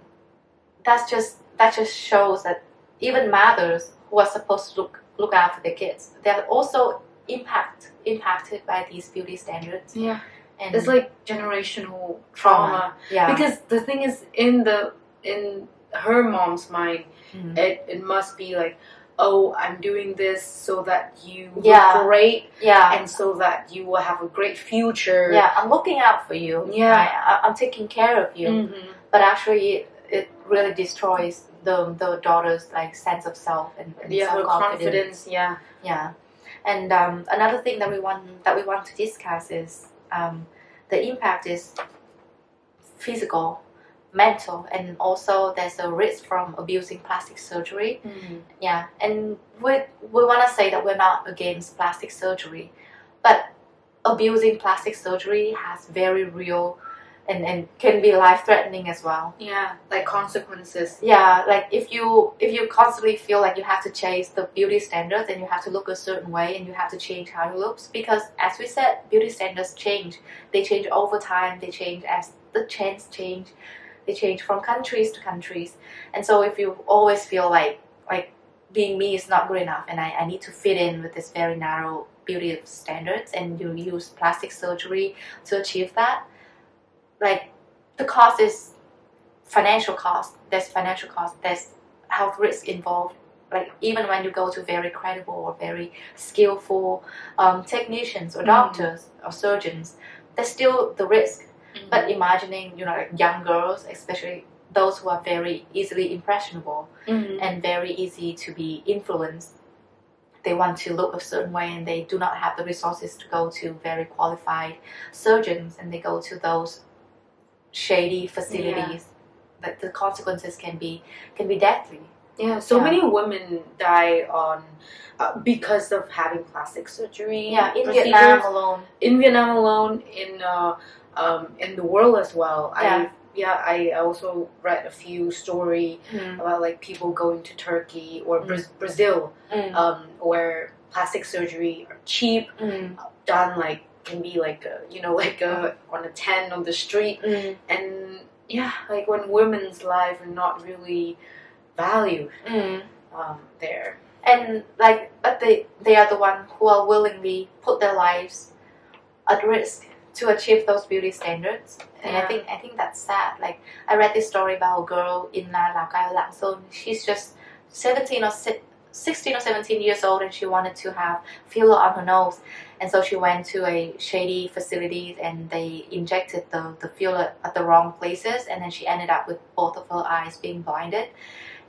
[SPEAKER 1] that's just that just shows that even mothers who are supposed to look look after their kids, they're also impact impacted by these beauty standards.
[SPEAKER 2] yeah
[SPEAKER 1] And
[SPEAKER 2] it's like generational
[SPEAKER 1] trauma.
[SPEAKER 2] trauma
[SPEAKER 1] yeah,
[SPEAKER 2] because the thing is in the in her mom's mind
[SPEAKER 1] Mhm.
[SPEAKER 2] it, it must be like oh i'm doing this so that you
[SPEAKER 1] Yeah.
[SPEAKER 2] look great
[SPEAKER 1] yeah,
[SPEAKER 2] and so that you will have a great future
[SPEAKER 1] yeah. I'm looking out for you.
[SPEAKER 2] Yeah.
[SPEAKER 1] I, I'm taking care of you.
[SPEAKER 2] Mhm.
[SPEAKER 1] But actually, it, it really destroys the the daughter's like sense of self and, and
[SPEAKER 2] yeah her
[SPEAKER 1] self-confidence.
[SPEAKER 2] confidence yeah
[SPEAKER 1] Yeah, and um, another thing that we want that we want to discuss is um, the impact is physical, mental, and also there's a risk from abusing plastic surgery. Yeah, and we we want to say that we're not against plastic surgery, but abusing plastic surgery has very real and, and can be life threatening as well.
[SPEAKER 2] yeah like consequences
[SPEAKER 1] Yeah, like if you if you constantly feel like you have to chase the beauty standards and you have to look a certain way and you have to change how you look because as we said, beauty standards change. They change over time. They change as the trends change. They change from countries to countries. And so if you always feel like like being me is not good enough and I, I need to fit in with this very narrow beauty standards and you use plastic surgery to achieve that, like the cost is financial cost. There's financial cost. There's health risk involved. Like even when you go to very credible or very skillful um, technicians or
[SPEAKER 2] Mhm.
[SPEAKER 1] doctors or surgeons, there's still the risk. but imagining you know like young girls especially those who are very easily impressionable
[SPEAKER 2] Mhm.
[SPEAKER 1] and very easy to be influenced they want to look a certain way and they do not have the resources to go to very qualified surgeons and they go to those shady facilities that the consequences can be can be deadly
[SPEAKER 2] Yeah, so
[SPEAKER 1] Yeah.
[SPEAKER 2] many women die on uh, because of having plastic surgery.
[SPEAKER 1] yeah in
[SPEAKER 2] procedures.
[SPEAKER 1] vietnam alone
[SPEAKER 2] in Vietnam alone, in uh, um, in the world as well.
[SPEAKER 1] Yeah.
[SPEAKER 2] I yeah, I also read a few story about like people going to Turkey or
[SPEAKER 1] Mm.
[SPEAKER 2] Bra- Brazil,
[SPEAKER 1] Mm,
[SPEAKER 2] um, where plastic surgery are cheap,
[SPEAKER 1] mm,
[SPEAKER 2] done like can be like a, you know *laughs* like a, on a tent on the street,
[SPEAKER 1] mm,
[SPEAKER 2] and yeah, like when women's life are not really valued
[SPEAKER 1] mm.
[SPEAKER 2] um, there.
[SPEAKER 1] and like but they they are the one who are willingly put their lives at risk to achieve those beauty standards. And i think i think that's sad. Like i read this story about a girl in uh, Lào Cai Lạng Sơn she's just 17 or si- 16 or 17 years old and she wanted to have filler on her nose and so she went to a shady facility and they injected the, the filler at the wrong places and then she ended up with both of her eyes being blinded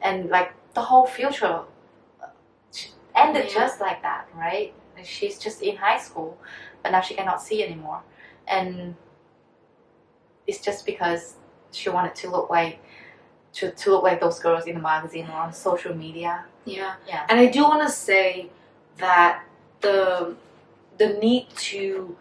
[SPEAKER 1] and like the whole future uh, ended
[SPEAKER 2] Yeah.
[SPEAKER 1] just like that, right? She's just in high school, but now she cannot see anymore. And it's just because she wanted to look like to, to look like those girls in the magazine or on social media.
[SPEAKER 2] Yeah.
[SPEAKER 1] Yeah.
[SPEAKER 2] And I do want to say that the the need to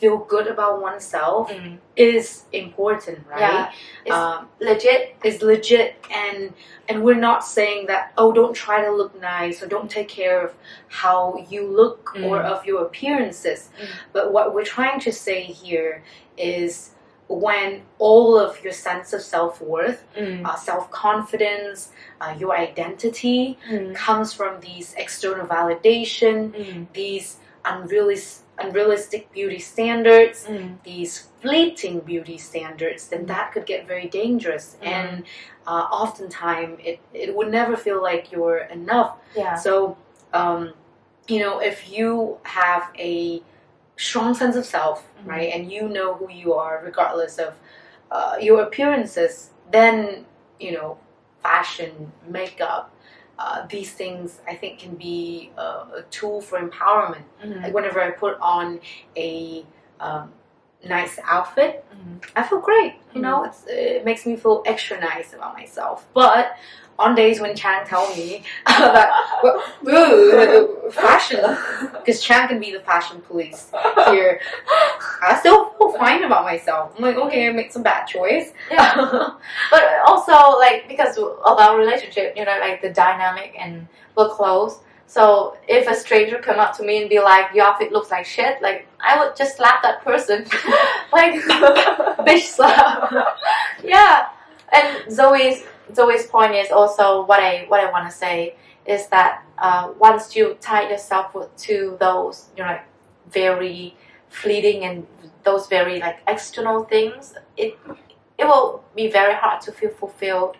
[SPEAKER 2] feel good about oneself is important, right?
[SPEAKER 1] Yeah. It's
[SPEAKER 2] Um,
[SPEAKER 1] legit.
[SPEAKER 2] is legit and and we're not saying that oh don't try to look nice or don't take care of how you look
[SPEAKER 1] Mm.
[SPEAKER 2] or of your appearances
[SPEAKER 1] Mm.
[SPEAKER 2] but what we're trying to say here is when all of your sense of self-worth
[SPEAKER 1] Mm.
[SPEAKER 2] uh, self-confidence uh, your identity
[SPEAKER 1] Mm.
[SPEAKER 2] comes from these external validation
[SPEAKER 1] Mm.
[SPEAKER 2] these unrealistic unrealistic beauty standards
[SPEAKER 1] Mm.
[SPEAKER 2] these fleeting beauty standards, then that could get very dangerous.
[SPEAKER 1] Mhm.
[SPEAKER 2] And uh, oftentimes, it, it would never feel like you're enough.
[SPEAKER 1] Yeah.
[SPEAKER 2] So, um, you know, if you have a strong sense of self,
[SPEAKER 1] Mhm.
[SPEAKER 2] right, and you know who you are, regardless of uh, your appearances, then, you know, fashion, makeup, uh, these things I think can be uh, a tool for empowerment
[SPEAKER 1] Mm.
[SPEAKER 2] like whenever I put on a um, nice outfit,
[SPEAKER 1] Mm.
[SPEAKER 2] I feel great. You know, it's, it makes me feel extra nice about myself. But on days when Trang tell me *laughs* that ooh, fashion, *laughs* because Trang can be the fashion police here, I still feel fine about myself. I'm like, okay, I made some bad choice.
[SPEAKER 1] Yeah. *laughs* But also, like, because of our relationship, you know, like the dynamic and we're close. So if a stranger come up to me and be like, "Your outfit looks like shit," like I would just slap that person, like
[SPEAKER 2] Bitch slap.
[SPEAKER 1] yeah. And Zoey's Zoey's point is also what I what I want to say is that uh, once you tie yourself to those you know like very fleeting and those very like external things, it it will be very hard to feel fulfilled.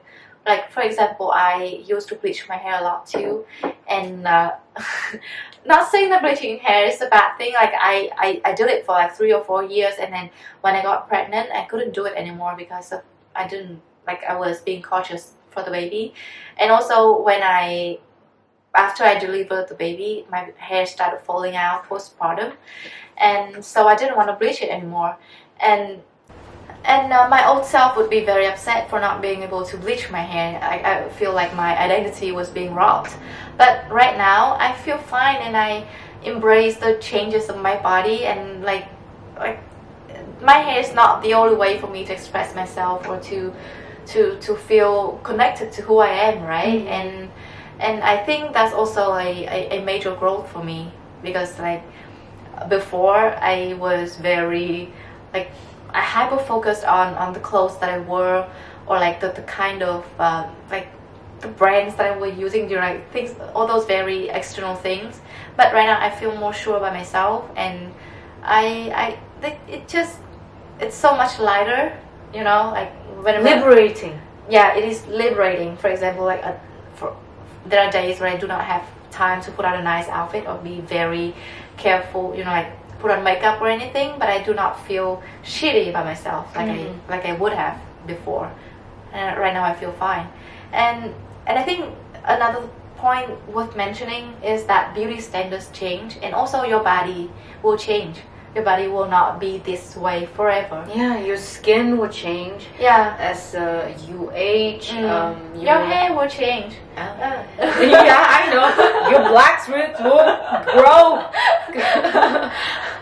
[SPEAKER 1] Like for example, I used to bleach my hair a lot too, and uh, *laughs* not saying that bleaching hair is a bad thing. Like I, I I did it for like three or four years, and then when I got pregnant, I couldn't do it anymore because of I didn't like I was being cautious for the baby, and also when I after I delivered the baby, my hair started falling out postpartum, and so I didn't want to bleach it anymore, and and uh, my old self would be very upset for not being able to bleach my hair. I, I feel like my identity was being robbed. But right now, I feel fine and I embrace the changes of my body and like like my hair is not the only way for me to express myself or to to to feel connected to who I am, right?
[SPEAKER 2] Mhm.
[SPEAKER 1] And and I think that's also a, a, a major growth for me because like before I was very like I hyper focused on on the clothes that I wore or like the, the kind of uh, like the brands that I was using during like things all those very external things but right now I feel more sure about myself and I I it just it's so much lighter you know like whenever
[SPEAKER 2] Liberating.
[SPEAKER 1] yeah it is liberating for example like a, for there are days where i do not have time to put on a nice outfit or be very careful you know like put on makeup or anything, but I do not feel shitty about myself like
[SPEAKER 2] Mhm.
[SPEAKER 1] I like I would have before. And right now I feel fine. And and I think another point worth mentioning is that beauty standards change and also your body will change. Your body will not be this way forever.
[SPEAKER 2] Yeah, your skin will change
[SPEAKER 1] Yeah.
[SPEAKER 2] as uh, you age.
[SPEAKER 1] Mm.
[SPEAKER 2] Um,
[SPEAKER 1] your hair will change.
[SPEAKER 2] Uh, *laughs* yeah, I know. *laughs* Your black roots will grow.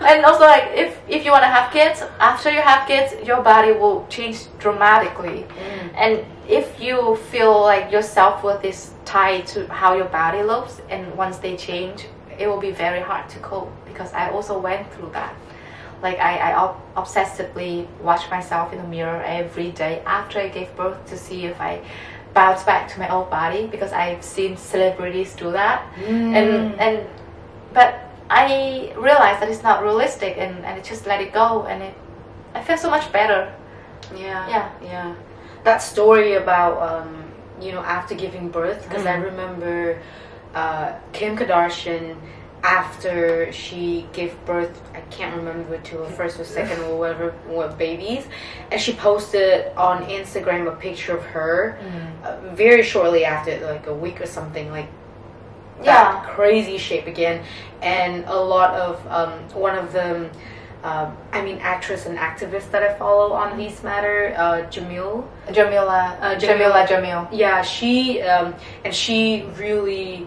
[SPEAKER 1] and also like if if you want to have kids after you have kids your body will change dramatically
[SPEAKER 2] Mm.
[SPEAKER 1] and if you feel like your self-worth is tied to how your body looks and once they change it will be very hard to cope because i also went through that like i, I ob- obsessively watch myself in the mirror every day after i gave birth to see if i bounce back to my old body because i've seen celebrities do that
[SPEAKER 2] Mm.
[SPEAKER 1] and and but I realized that it's not realistic and, and I just let it go and it I feel so much better.
[SPEAKER 2] Yeah.
[SPEAKER 1] Yeah.
[SPEAKER 2] Yeah. That story about um, you know after giving birth because I
[SPEAKER 1] Mm.
[SPEAKER 2] remember uh, Kim Kardashian after she gave birth I can't remember to her first or second or whatever what babies and she posted on Instagram a picture of her uh, very shortly after like a week or something like
[SPEAKER 1] Yeah.
[SPEAKER 2] crazy shape again and a lot of um, one of them um, I mean actress and activist that I follow on these matter uh, Jamil
[SPEAKER 1] Jamila
[SPEAKER 2] Uh,
[SPEAKER 1] Jamila
[SPEAKER 2] Jamila.
[SPEAKER 1] Jamil.
[SPEAKER 2] yeah she um, and she really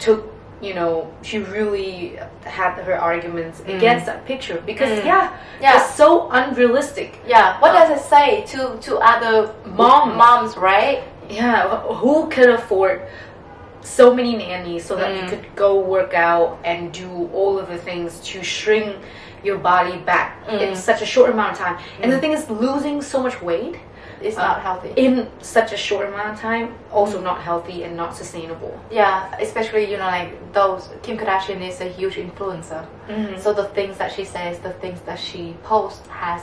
[SPEAKER 2] took you know she really had her arguments
[SPEAKER 1] Mm.
[SPEAKER 2] against that picture because
[SPEAKER 1] Mm.
[SPEAKER 2] yeah,
[SPEAKER 1] Yeah.
[SPEAKER 2] it's so unrealistic
[SPEAKER 1] Yeah. What
[SPEAKER 2] Uh,
[SPEAKER 1] does it say to to other
[SPEAKER 2] Moms.
[SPEAKER 1] moms, right?
[SPEAKER 2] yeah who can afford so many nannies so that you
[SPEAKER 1] Mm.
[SPEAKER 2] could go work out and do all of the things to shrink your body back in
[SPEAKER 1] Mm.
[SPEAKER 2] such a short amount of time and the
[SPEAKER 1] Mm.
[SPEAKER 2] thing is losing so much weight
[SPEAKER 1] It's
[SPEAKER 2] Uh,
[SPEAKER 1] not healthy.
[SPEAKER 2] in such a short amount of time also
[SPEAKER 1] Mm.
[SPEAKER 2] not healthy and not sustainable
[SPEAKER 1] yeah, especially you know like those Kim Kardashian is a huge influencer. So the things that she says, the things that she posts has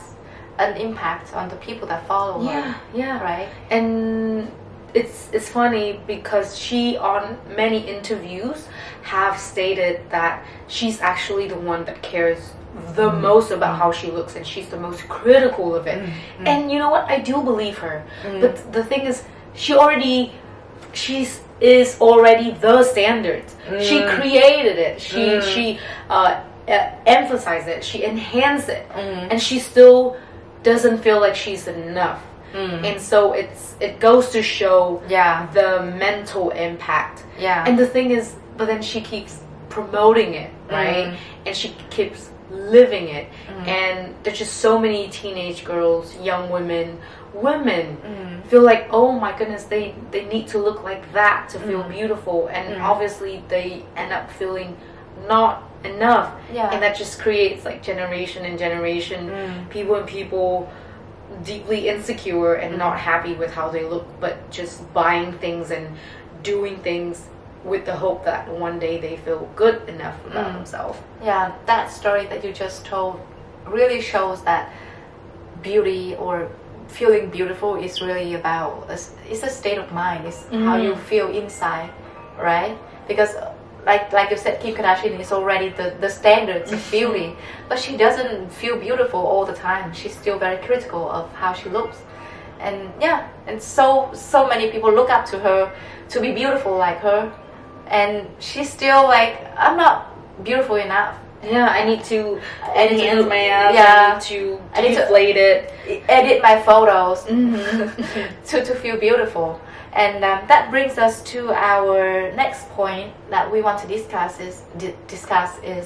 [SPEAKER 1] an impact on the people that follow
[SPEAKER 2] yeah
[SPEAKER 1] her.
[SPEAKER 2] yeah
[SPEAKER 1] Right?
[SPEAKER 2] and it's it's funny because she on many interviews have stated that she's actually the one that cares the
[SPEAKER 1] Mm.
[SPEAKER 2] most about how she looks and she's the most critical of it
[SPEAKER 1] Mm.
[SPEAKER 2] and you know what i do believe her
[SPEAKER 1] Mm.
[SPEAKER 2] but the thing is she already she's is already the standard she
[SPEAKER 1] Mm.
[SPEAKER 2] created it she
[SPEAKER 1] Mm.
[SPEAKER 2] she uh, uh, emphasized it she enhanced it
[SPEAKER 1] Mm.
[SPEAKER 2] and she still doesn't feel like she's enough
[SPEAKER 1] Mm.
[SPEAKER 2] and so it's it goes to show
[SPEAKER 1] yeah,
[SPEAKER 2] the mental impact
[SPEAKER 1] yeah.
[SPEAKER 2] and the thing is but then she keeps promoting it right and she keeps living it
[SPEAKER 1] Mm.
[SPEAKER 2] and there's just so many teenage girls young women women
[SPEAKER 1] Mm.
[SPEAKER 2] feel like oh my goodness they they need to look like that to feel
[SPEAKER 1] Mm.
[SPEAKER 2] beautiful and
[SPEAKER 1] Mm.
[SPEAKER 2] obviously they end up feeling not enough
[SPEAKER 1] Yeah.
[SPEAKER 2] and that just creates like generation and generation
[SPEAKER 1] Mm.
[SPEAKER 2] people and people deeply insecure and
[SPEAKER 1] Mm.
[SPEAKER 2] not happy with how they look but just buying things and doing things with the hope that one day they feel good enough about
[SPEAKER 1] Mm.
[SPEAKER 2] themselves
[SPEAKER 1] Yeah, that story that you just told really shows that beauty or feeling beautiful is really about it's a state of mind. It's how
[SPEAKER 2] Mm.
[SPEAKER 1] you feel inside, right? Because like like you said, Kim Kardashian is already the, the standards *laughs* of beauty, but she doesn't feel beautiful all the time. She's still very critical of how she looks. And yeah, and so so many people look up to her to be beautiful like her, and she's still like, I'm not beautiful enough.
[SPEAKER 2] yeah i need to
[SPEAKER 1] need to
[SPEAKER 2] my ass
[SPEAKER 1] yeah.
[SPEAKER 2] i need to
[SPEAKER 1] I need to-
[SPEAKER 2] deflate it
[SPEAKER 1] edit my photos
[SPEAKER 2] Mhm. *laughs* *laughs*
[SPEAKER 1] to, to feel beautiful. And um, that brings us to our next point that we want to discuss is di- discuss is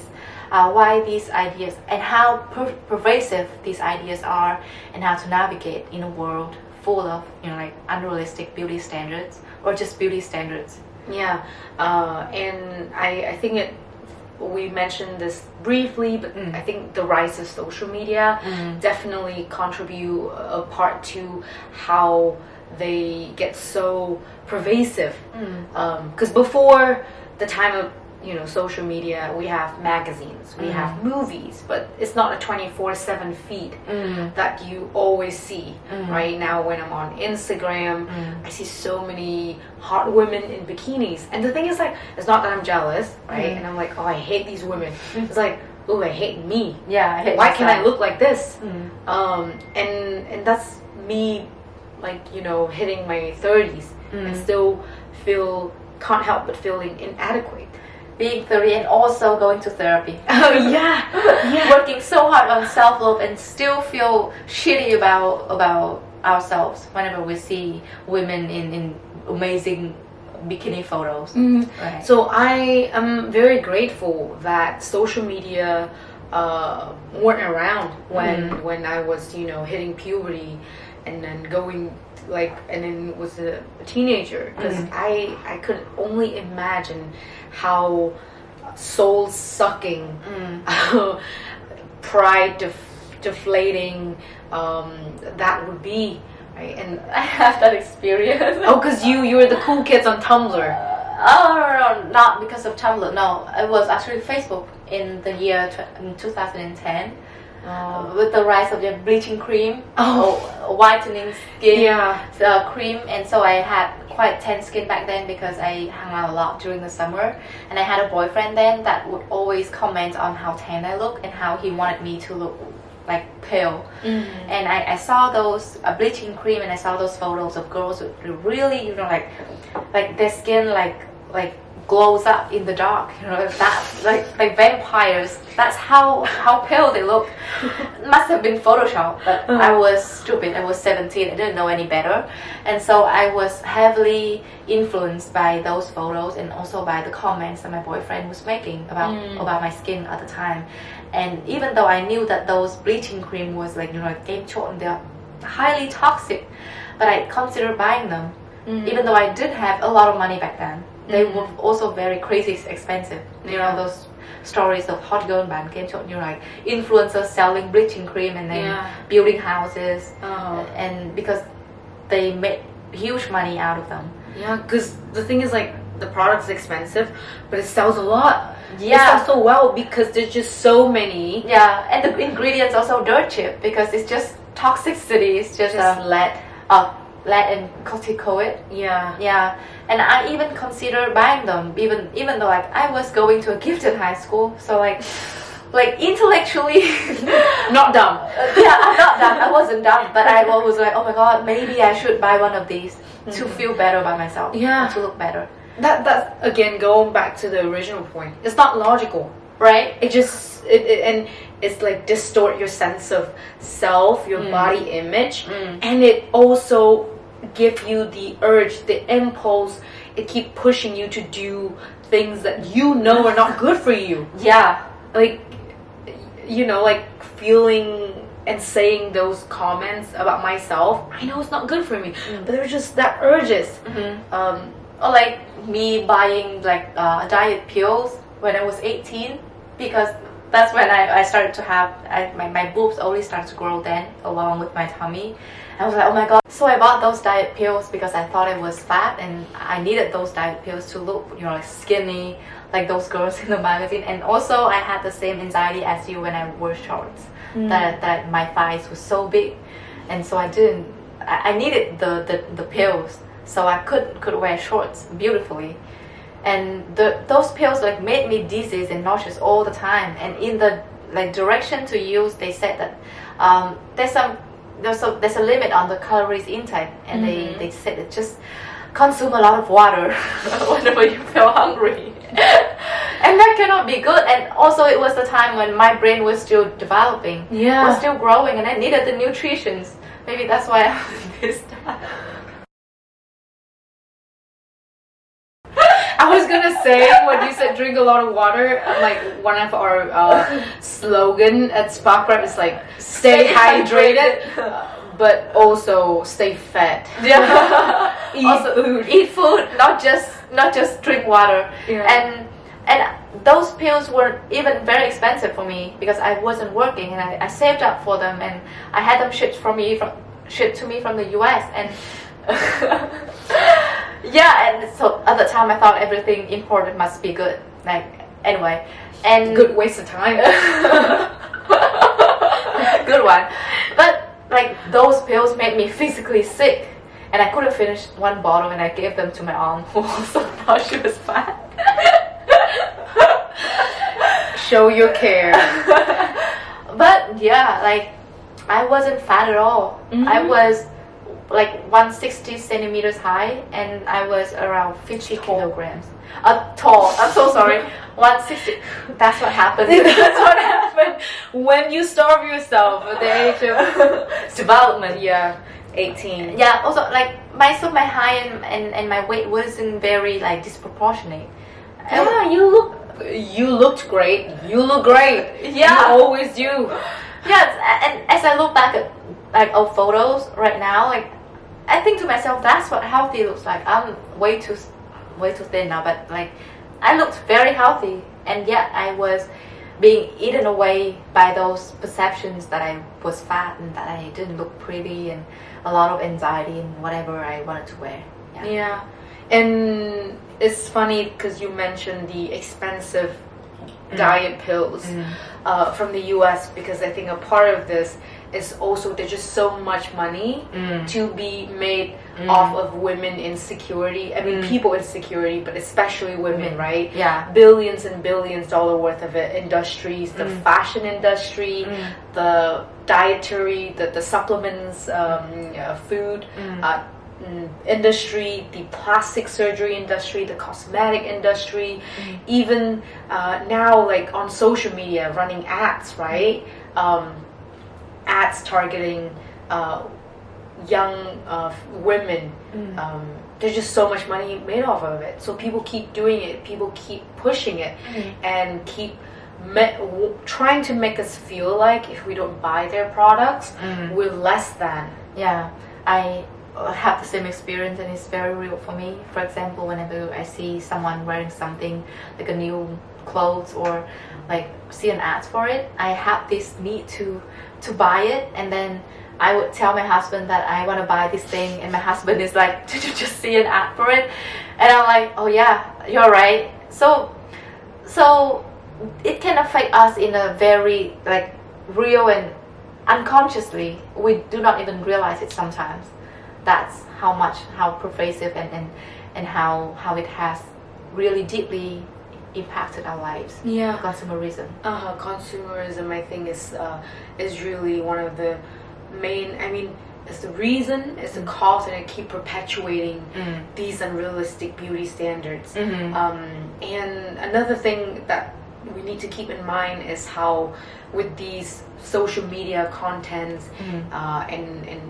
[SPEAKER 1] uh, why these ideas and how per- pervasive these ideas are, and how to navigate in a world full of you know like unrealistic beauty standards or just beauty standards.
[SPEAKER 2] Yeah, uh, and I, I think it. We mentioned this briefly, but
[SPEAKER 1] Mm.
[SPEAKER 2] I think the rise of social media
[SPEAKER 1] Mm.
[SPEAKER 2] definitely contribute a part to how they get so pervasive.
[SPEAKER 1] Mm.
[SPEAKER 2] Because before the time of you know social media, we have magazines, we
[SPEAKER 1] Mm.
[SPEAKER 2] have movies, but it's not a twenty four seven feed
[SPEAKER 1] Mm.
[SPEAKER 2] that you always see.
[SPEAKER 1] Mm.
[SPEAKER 2] Right now, when I'm on Instagram. I see so many hot women in bikinis. And the thing is, like, it's not that I'm jealous, right? And I'm like, oh, I hate these women. It's like, oh, I hate me.
[SPEAKER 1] Yeah, I hate
[SPEAKER 2] Why can I look like this? Um, and and that's me, like you know, hitting my thirties and still feel can't help but feeling inadequate.
[SPEAKER 1] Being 30 and also going to therapy.
[SPEAKER 2] Oh yeah, *laughs* yeah.
[SPEAKER 1] Working so hard on self love and still feel shitty about about ourselves whenever we see women in, in amazing bikini photos.
[SPEAKER 2] Mm.
[SPEAKER 1] Right.
[SPEAKER 2] So I am very grateful that social media uh, weren't around when
[SPEAKER 1] Mhm.
[SPEAKER 2] when I was you know hitting puberty and then going like and then was a, a teenager because
[SPEAKER 1] Mhm.
[SPEAKER 2] I I could only imagine how soul sucking
[SPEAKER 1] Mm. *laughs*
[SPEAKER 2] pride def- deflating um, that would be right and *laughs*
[SPEAKER 1] I have that experience.
[SPEAKER 2] oh because you you were the cool kids on Tumblr
[SPEAKER 1] Oh, no, no, not because of Tumblr. No, it was actually Facebook in the year tw- in 2010
[SPEAKER 2] oh,
[SPEAKER 1] with the rise of the bleaching cream,
[SPEAKER 2] Oh.
[SPEAKER 1] or whitening skin
[SPEAKER 2] yeah
[SPEAKER 1] uh, cream, and so I had quite tan skin back then because I hung out a lot during the summer, and I had a boyfriend then that would always comment on how tan I look and how he wanted me to look like pale.
[SPEAKER 2] Mhm.
[SPEAKER 1] And I, I saw those uh, bleaching cream and I saw those photos of girls with really, you know, like like their skin like like glows up in the dark, you know, that like like vampires. That's how how pale they look. *laughs* Must have been Photoshop, but I was stupid. I was 17. I didn't know any better, and so I was heavily influenced by those photos and also by the comments that my boyfriend was making about
[SPEAKER 2] Mm.
[SPEAKER 1] about my skin at the time. And even though I knew that those bleaching cream was like you know game and they're highly toxic, but I considered buying them
[SPEAKER 2] Mhm.
[SPEAKER 1] even though I did have a lot of money back then. They were also very crazy expensive. You know those stories of hot girl band game you know like influencers selling bleaching cream and then
[SPEAKER 2] Yeah.
[SPEAKER 1] building houses
[SPEAKER 2] Oh.
[SPEAKER 1] and because they made huge money out of them.
[SPEAKER 2] Yeah, because the thing is, like, the product's expensive, but it sells a lot. It
[SPEAKER 1] Yeah.
[SPEAKER 2] sells so well because there's just so many.
[SPEAKER 1] Yeah, and the ingredients also dirt cheap because it's just toxicity. It's just,
[SPEAKER 2] Just
[SPEAKER 1] um,
[SPEAKER 2] lead.
[SPEAKER 1] uh, and corticoid.
[SPEAKER 2] Yeah.
[SPEAKER 1] Yeah, and I even considered buying them, even even though like I was going to a gifted high school, so like *laughs* like intellectually, *laughs*
[SPEAKER 2] Not dumb. *laughs*
[SPEAKER 1] Uh, yeah, I'm not dumb. I wasn't dumb, but I was like, oh my god, maybe I should buy one of these to feel better about myself.
[SPEAKER 2] Yeah.
[SPEAKER 1] to look better,
[SPEAKER 2] That that's again going back to the original point. It's not logical.
[SPEAKER 1] right?
[SPEAKER 2] It just it, it and it's like distort your sense of self, your
[SPEAKER 1] Mm.
[SPEAKER 2] body image,
[SPEAKER 1] Mm.
[SPEAKER 2] and it also give you the urge, the impulse. It keep pushing you to do things that you know are not good for you.
[SPEAKER 1] Yeah,
[SPEAKER 2] like you know like feeling and saying those comments about myself i know it's not good for me
[SPEAKER 1] Mm.
[SPEAKER 2] but there's just that urges
[SPEAKER 1] hmm
[SPEAKER 2] um
[SPEAKER 1] or like me buying like uh, diet pills when I was 18 because that's when I, I started to have I, my, my boobs only started to grow then along with my tummy I was like oh my god. So I bought those diet pills because I thought I was fat and I needed those diet pills to look you know like skinny like those girls *laughs* in the magazine. And also I had the same anxiety as you when I wore shorts. That, that my thighs were so big. And so I didn't I, I needed the, the, the pills. So I could could wear shorts beautifully. And the those pills like made me dizzy and nauseous all the time. And in the like direction to use they said that um, there's some there's a there's a limit on the calories intake and they
[SPEAKER 2] Mhm.
[SPEAKER 1] they said it just consume a lot of water *laughs* whenever you feel hungry *laughs* and that cannot be good and also it was the time when my brain was still developing
[SPEAKER 2] Yeah.
[SPEAKER 1] was still growing and I needed the nutrition maybe that's why I was *laughs* this time
[SPEAKER 2] i was gonna say when you said drink a lot of water like one of our uh, slogan at spark Rep is like stay,
[SPEAKER 1] Stay
[SPEAKER 2] hydrated,
[SPEAKER 1] hydrated.
[SPEAKER 2] but also stay fed
[SPEAKER 1] Yeah. *laughs*
[SPEAKER 2] Eat
[SPEAKER 1] also,
[SPEAKER 2] food.
[SPEAKER 1] Eat food, not just not just drink water.
[SPEAKER 2] Yeah.
[SPEAKER 1] And and those pills were even very expensive for me because I wasn't working and I, I saved up for them and I had them shipped from me from shipped to me from the US and *laughs* yeah and so at the time I thought everything imported must be good like anyway and
[SPEAKER 2] good waste of time *laughs*
[SPEAKER 1] good one. But like those pills made me physically sick, and I couldn't finish one bottle, and I gave them to my aunt, *laughs* who also thought she was fat.
[SPEAKER 2] Show your care.
[SPEAKER 1] but yeah, like I wasn't fat at all.
[SPEAKER 2] Mhm.
[SPEAKER 1] I was like 160 centimeters high and I was around 50 kilograms. Uh, tall. I'm so sorry. *laughs* 160. That's what happened. *laughs*
[SPEAKER 2] That's what happened when you starve yourself at the age of *laughs*
[SPEAKER 1] Development.
[SPEAKER 2] yeah, 18.
[SPEAKER 1] Yeah. Also, like my so my height and, and, and my weight wasn't very like disproportionate.
[SPEAKER 2] Yeah, you look you looked great. You look great.
[SPEAKER 1] Yeah.
[SPEAKER 2] You always do.
[SPEAKER 1] Yes, and as I look back at like old photos right now, like I think to myself, that's what healthy looks like. I'm way too, way too thin now, but like I looked very healthy, and yet I was being eaten away by those perceptions that I was fat and that I didn't look pretty, and a lot of anxiety and whatever I wanted to wear. Yeah.
[SPEAKER 2] Yeah. And it's funny because you mentioned the expensive diet pills
[SPEAKER 1] Mm.
[SPEAKER 2] uh, from the US because I think a part of this is also there's just so much money
[SPEAKER 1] Mm.
[SPEAKER 2] to be made
[SPEAKER 1] Mm.
[SPEAKER 2] off of women insecurity. I mean,
[SPEAKER 1] Mm.
[SPEAKER 2] people insecurity, but especially women,
[SPEAKER 1] Mm.
[SPEAKER 2] right?
[SPEAKER 1] Yeah.
[SPEAKER 2] Billions and billions dollar worth of it. Industries, the
[SPEAKER 1] Mm.
[SPEAKER 2] fashion industry,
[SPEAKER 1] Mm.
[SPEAKER 2] the dietary, the, the supplements, um, uh, food uh, industry, the plastic surgery industry, the cosmetic industry,
[SPEAKER 1] Mm.
[SPEAKER 2] even uh, now like on social media running ads, right? Um, ads targeting uh, young uh, women.
[SPEAKER 1] Mm.
[SPEAKER 2] Um, there's just so much money made off of it. So people keep doing it. People keep pushing it,
[SPEAKER 1] Mm.
[SPEAKER 2] and keep me- w- trying to make us feel like if we don't buy their products,
[SPEAKER 1] Mm.
[SPEAKER 2] we're less than.
[SPEAKER 1] Yeah, I uh, have the same experience and it's very real for me. For example, whenever I see someone wearing something like a new clothes or like see an ad for it, I have this need to to buy it and then I would tell my husband that I want to buy this thing and my husband is like, *laughs* did you just see an ad for it? And I'm like, oh yeah, you're right. So so it can affect us in a very like real and unconsciously we do not even realize it sometimes that's how much how pervasive and and, and how how it has really deeply impacted our lives
[SPEAKER 2] Yeah.
[SPEAKER 1] consumerism
[SPEAKER 2] Uh, consumerism, I think, is uh, is really one of the main. I mean, it's the reason, it's the cause, and it keep perpetuating
[SPEAKER 1] mm.
[SPEAKER 2] these unrealistic beauty standards.
[SPEAKER 1] Mhm.
[SPEAKER 2] Um, and another thing that we need to keep in mind is how, with these social media contents
[SPEAKER 1] Mhm.
[SPEAKER 2] uh, and and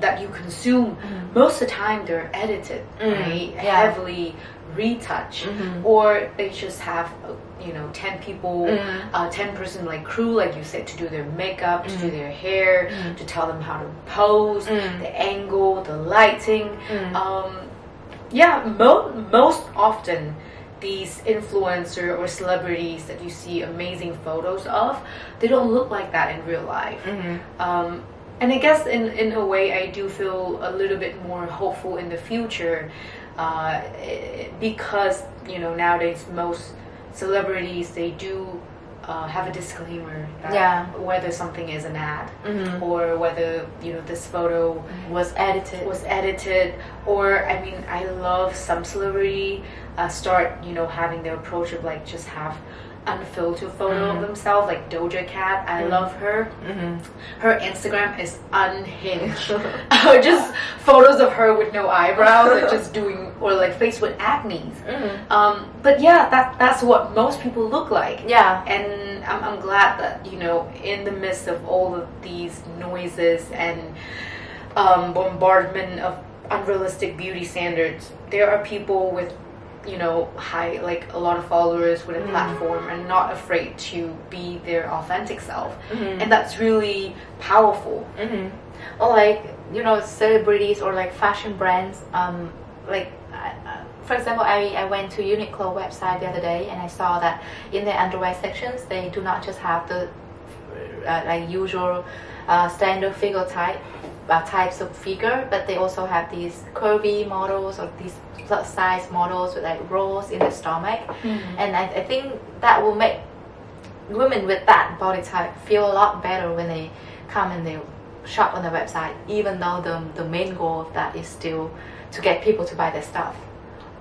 [SPEAKER 2] that you consume,
[SPEAKER 1] Mhm.
[SPEAKER 2] most of the time they're edited,
[SPEAKER 1] Mm,
[SPEAKER 2] right?
[SPEAKER 1] yeah.
[SPEAKER 2] Heavily retouched,
[SPEAKER 1] Mhm.
[SPEAKER 2] or they just have you know ten people,
[SPEAKER 1] Mm.
[SPEAKER 2] uh, ten person like crew, like you said, to do their makeup, to do
[SPEAKER 1] Mm.
[SPEAKER 2] their hair,
[SPEAKER 1] Mm.
[SPEAKER 2] to tell them how to pose,
[SPEAKER 1] Mm.
[SPEAKER 2] the angle, the lighting. Um, yeah, mo- most often these influencer or celebrities that you see amazing photos of, they don't look like that in real life.
[SPEAKER 1] Mhm.
[SPEAKER 2] Um, and I guess in, in a way, I do feel a little bit more hopeful in the future uh, because, you know, nowadays most celebrities, they do uh, have a disclaimer that
[SPEAKER 1] Yeah.
[SPEAKER 2] whether something is an ad
[SPEAKER 1] Mhm.
[SPEAKER 2] or whether, you know, this photo
[SPEAKER 1] was edited
[SPEAKER 2] was edited or I mean I love some celebrity uh, start you know having their approach of like just have unfiltered photo
[SPEAKER 1] Mm.
[SPEAKER 2] of themselves like Doja Cat I
[SPEAKER 1] Mm.
[SPEAKER 2] love her
[SPEAKER 1] Mhm.
[SPEAKER 2] her Instagram is unhinged *laughs* *laughs* just photos of her with no eyebrows and just doing or like face with acne
[SPEAKER 1] Mhm.
[SPEAKER 2] um, but yeah that that's what most people look like
[SPEAKER 1] yeah
[SPEAKER 2] and I'm, I'm glad that you know in the midst of all of these noises and um, bombardment of unrealistic beauty standards there are people with you know high like a lot of followers with a
[SPEAKER 1] Mm.
[SPEAKER 2] platform and not afraid to be their authentic self
[SPEAKER 1] Mhm.
[SPEAKER 2] and that's really powerful
[SPEAKER 1] hmm Or like you know celebrities or like fashion brands. Um, like uh, for example, I, I went to Uniqlo website the other day and I saw that in their underwear sections they do not just have the uh, like usual uh, standard figure type uh, types of figure, but they also have these curvy models or these plus size models with like rolls in the stomach, and I, I think that will make women with that body type feel a lot better when they come and they shop on the website, even though the, the main goal of that is still to get people to buy their stuff.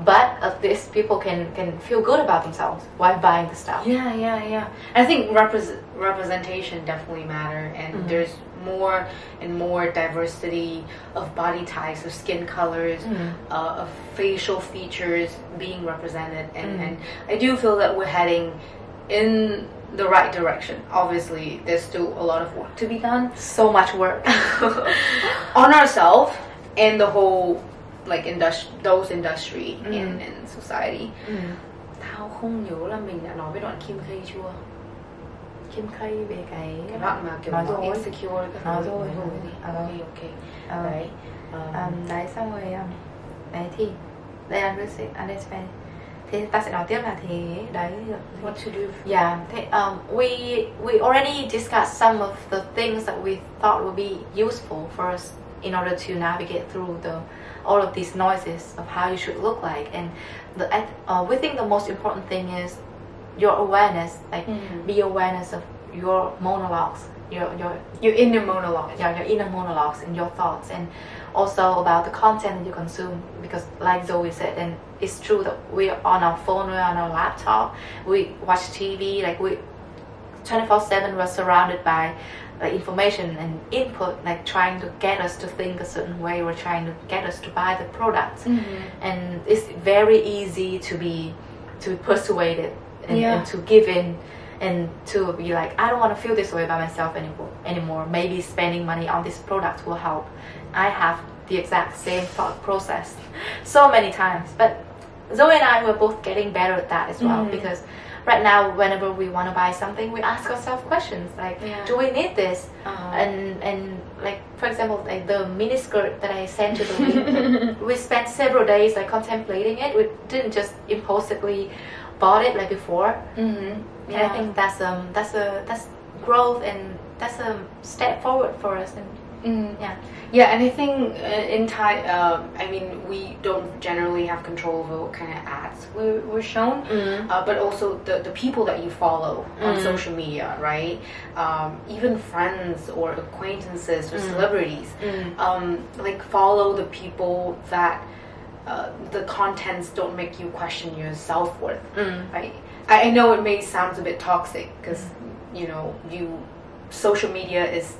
[SPEAKER 1] but at least people can can feel good about themselves while buying the stuff.
[SPEAKER 2] Yeah, yeah, yeah. I think repres- representation definitely matter, and
[SPEAKER 1] Mhm.
[SPEAKER 2] there's more and more diversity of body types, of skin colors,
[SPEAKER 1] Mm.
[SPEAKER 2] uh, of facial features being represented, and,
[SPEAKER 1] Mm.
[SPEAKER 2] and I do feel that we're heading in the right direction. Obviously, there's still a lot of work to be done
[SPEAKER 1] So much work. *laughs*
[SPEAKER 2] on ourselves and the whole like industry, those industry
[SPEAKER 1] Mm.
[SPEAKER 2] and, and society.
[SPEAKER 1] Mm.
[SPEAKER 2] Tao không nhớ là mình đã nói với đoạn Kim K chưa?
[SPEAKER 1] Kim K về cái
[SPEAKER 2] cái đoạn mà kiểu
[SPEAKER 1] nói rồi
[SPEAKER 2] insecure cái
[SPEAKER 1] Nói rồi.
[SPEAKER 2] nói rồi gì ok ok.
[SPEAKER 1] Ờ.
[SPEAKER 2] đấy. Um,
[SPEAKER 1] đấy xong rồi um, đấy thì đây là basic understand thì ta sẽ nói tiếp là thế đấy.
[SPEAKER 2] What to do.
[SPEAKER 1] Yeah thế, um, we we already discussed some of the things that we thought would be useful for us in order to navigate through the all of these noises of how you should look like. And the uh, we think the most important thing is your awareness like
[SPEAKER 2] Mhm.
[SPEAKER 1] be awareness of your monologues your your
[SPEAKER 2] your inner monologue
[SPEAKER 1] yeah, your inner monologues and your thoughts and also about the content that you consume because like Zoey said and it's true that we're on our phone we're on our laptop we watch TV like we 24-7 we're surrounded by like information and input like trying to get us to think a certain way we're trying to get us to buy the products and it's very easy to be to be persuaded and,
[SPEAKER 2] Yeah.
[SPEAKER 1] and to give in and to be like i don't want to feel this way by myself anymore anymore maybe spending money on this product will help i have the exact same thought process *laughs* so many times but zoey and i were both getting better at that as well
[SPEAKER 2] Mhm.
[SPEAKER 1] because right now whenever we want to buy something we ask ourselves questions like
[SPEAKER 2] Yeah.
[SPEAKER 1] do we need this
[SPEAKER 2] Uh-huh.
[SPEAKER 1] and and like for example like the mini skirt that I sent to the *laughs* we spent several days like contemplating it. We didn't just impulsively bought it like before.
[SPEAKER 2] mm-hmm.
[SPEAKER 1] And I think that's um that's a that's growth and that's a step forward for us. And
[SPEAKER 2] mm.
[SPEAKER 1] yeah,
[SPEAKER 2] yeah and I think uh, in Thai um, I mean we don't generally have control over what kind of ads we're, we're shown
[SPEAKER 1] Mm.
[SPEAKER 2] uh, but also the, the people that you follow on
[SPEAKER 1] Mm.
[SPEAKER 2] social media right um, even friends or acquaintances or celebrities um, like follow the people that uh, the contents don't make you question your self-worth
[SPEAKER 1] Mm.
[SPEAKER 2] right I, I know it may sound a bit toxic because you know you social media is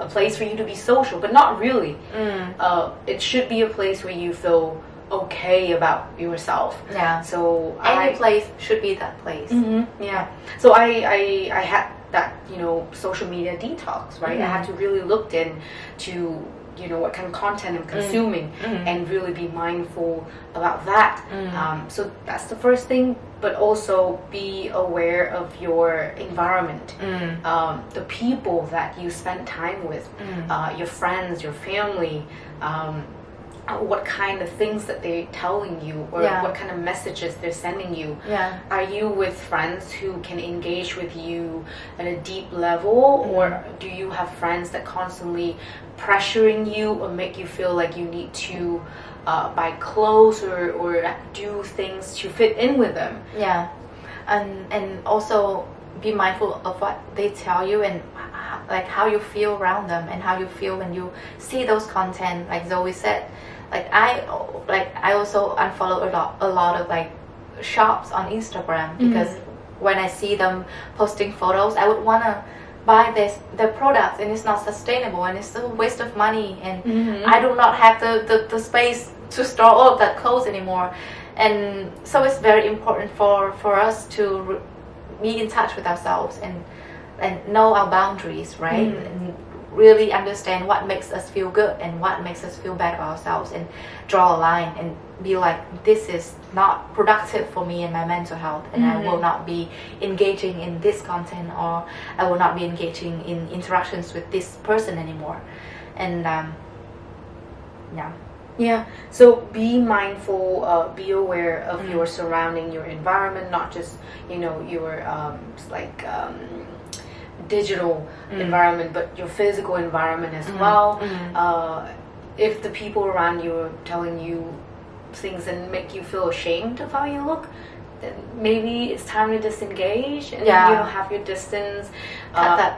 [SPEAKER 2] a place for you to be social but not really
[SPEAKER 1] Mm.
[SPEAKER 2] uh, it should be a place where you feel okay about yourself
[SPEAKER 1] yeah.
[SPEAKER 2] so
[SPEAKER 1] Any
[SPEAKER 2] I,
[SPEAKER 1] place should be that place.
[SPEAKER 2] Mhm, yeah. So I, I I had that you know social media detox, right? I had to really look in to you know what kind of content I'm consuming
[SPEAKER 1] Mhm.
[SPEAKER 2] and really be mindful about that.
[SPEAKER 1] Mm.
[SPEAKER 2] Um, so that's the first thing, but also be aware of your environment.
[SPEAKER 1] Mm.
[SPEAKER 2] Um, the people that you spend time with,
[SPEAKER 1] Mm.
[SPEAKER 2] uh, your friends, your family, um, what kind of things that they're telling you, or
[SPEAKER 1] Yeah.
[SPEAKER 2] what kind of messages they're sending you.
[SPEAKER 1] Yeah.
[SPEAKER 2] Are you with friends who can engage with you at a deep level, or do you have friends that constantly pressuring you or make you feel like you need to uh, buy clothes or, or do things to fit in with them?
[SPEAKER 1] Yeah, and and also be mindful of what they tell you and like how you feel around them and how you feel when you see those content. Like Zoey said, like I like I also unfollow a lot a lot of like shops on Instagram because when I see them posting photos, I would wanna buy this their products and it's not sustainable and it's a waste of money and
[SPEAKER 2] Mhm.
[SPEAKER 1] I do not have the, the, the space to store all of that clothes anymore. And so it's very important for, for us to re- be in touch with ourselves and and know our boundaries, right?
[SPEAKER 2] Mm.
[SPEAKER 1] Really understand what makes us feel good and what makes us feel bad about ourselves and draw a line and be like this is not productive for me and my mental health and I will
[SPEAKER 2] Mhm.
[SPEAKER 1] not be engaging in this content or I will not be engaging in interactions with this person anymore. And um, yeah.
[SPEAKER 2] Yeah. So be mindful, uh, be aware of
[SPEAKER 1] Mm.
[SPEAKER 2] your surrounding, your environment, not just you know your um, like um, digital
[SPEAKER 1] Mm.
[SPEAKER 2] environment, but your physical environment as
[SPEAKER 1] Mhm.
[SPEAKER 2] well.
[SPEAKER 1] Mhm.
[SPEAKER 2] Uh, if the people around you are telling you things and make you feel ashamed of how you look, then maybe it's time to disengage and
[SPEAKER 1] Yeah.
[SPEAKER 2] you know have your distance.
[SPEAKER 1] Cut
[SPEAKER 2] Uh,
[SPEAKER 1] that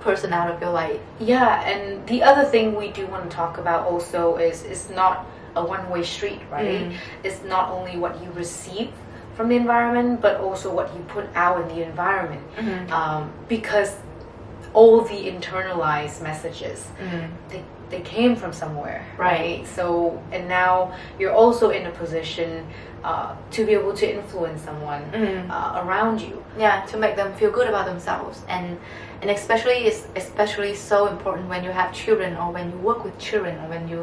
[SPEAKER 1] person out of your life.
[SPEAKER 2] yeah, and the other thing we do want to talk about also is it's not a one-way street, right?
[SPEAKER 1] Mm.
[SPEAKER 2] It's not only what you receive from the environment, but also what you put out in the environment.
[SPEAKER 1] Mhm.
[SPEAKER 2] Um, because all the internalized messages
[SPEAKER 1] Mm.
[SPEAKER 2] they, they came from somewhere
[SPEAKER 1] Right.
[SPEAKER 2] so and now you're also in a position uh, to be able to influence someone
[SPEAKER 1] Mm.
[SPEAKER 2] uh, around you
[SPEAKER 1] yeah to make them feel good about themselves and and especially it's especially so important when you have children or when you work with children or when you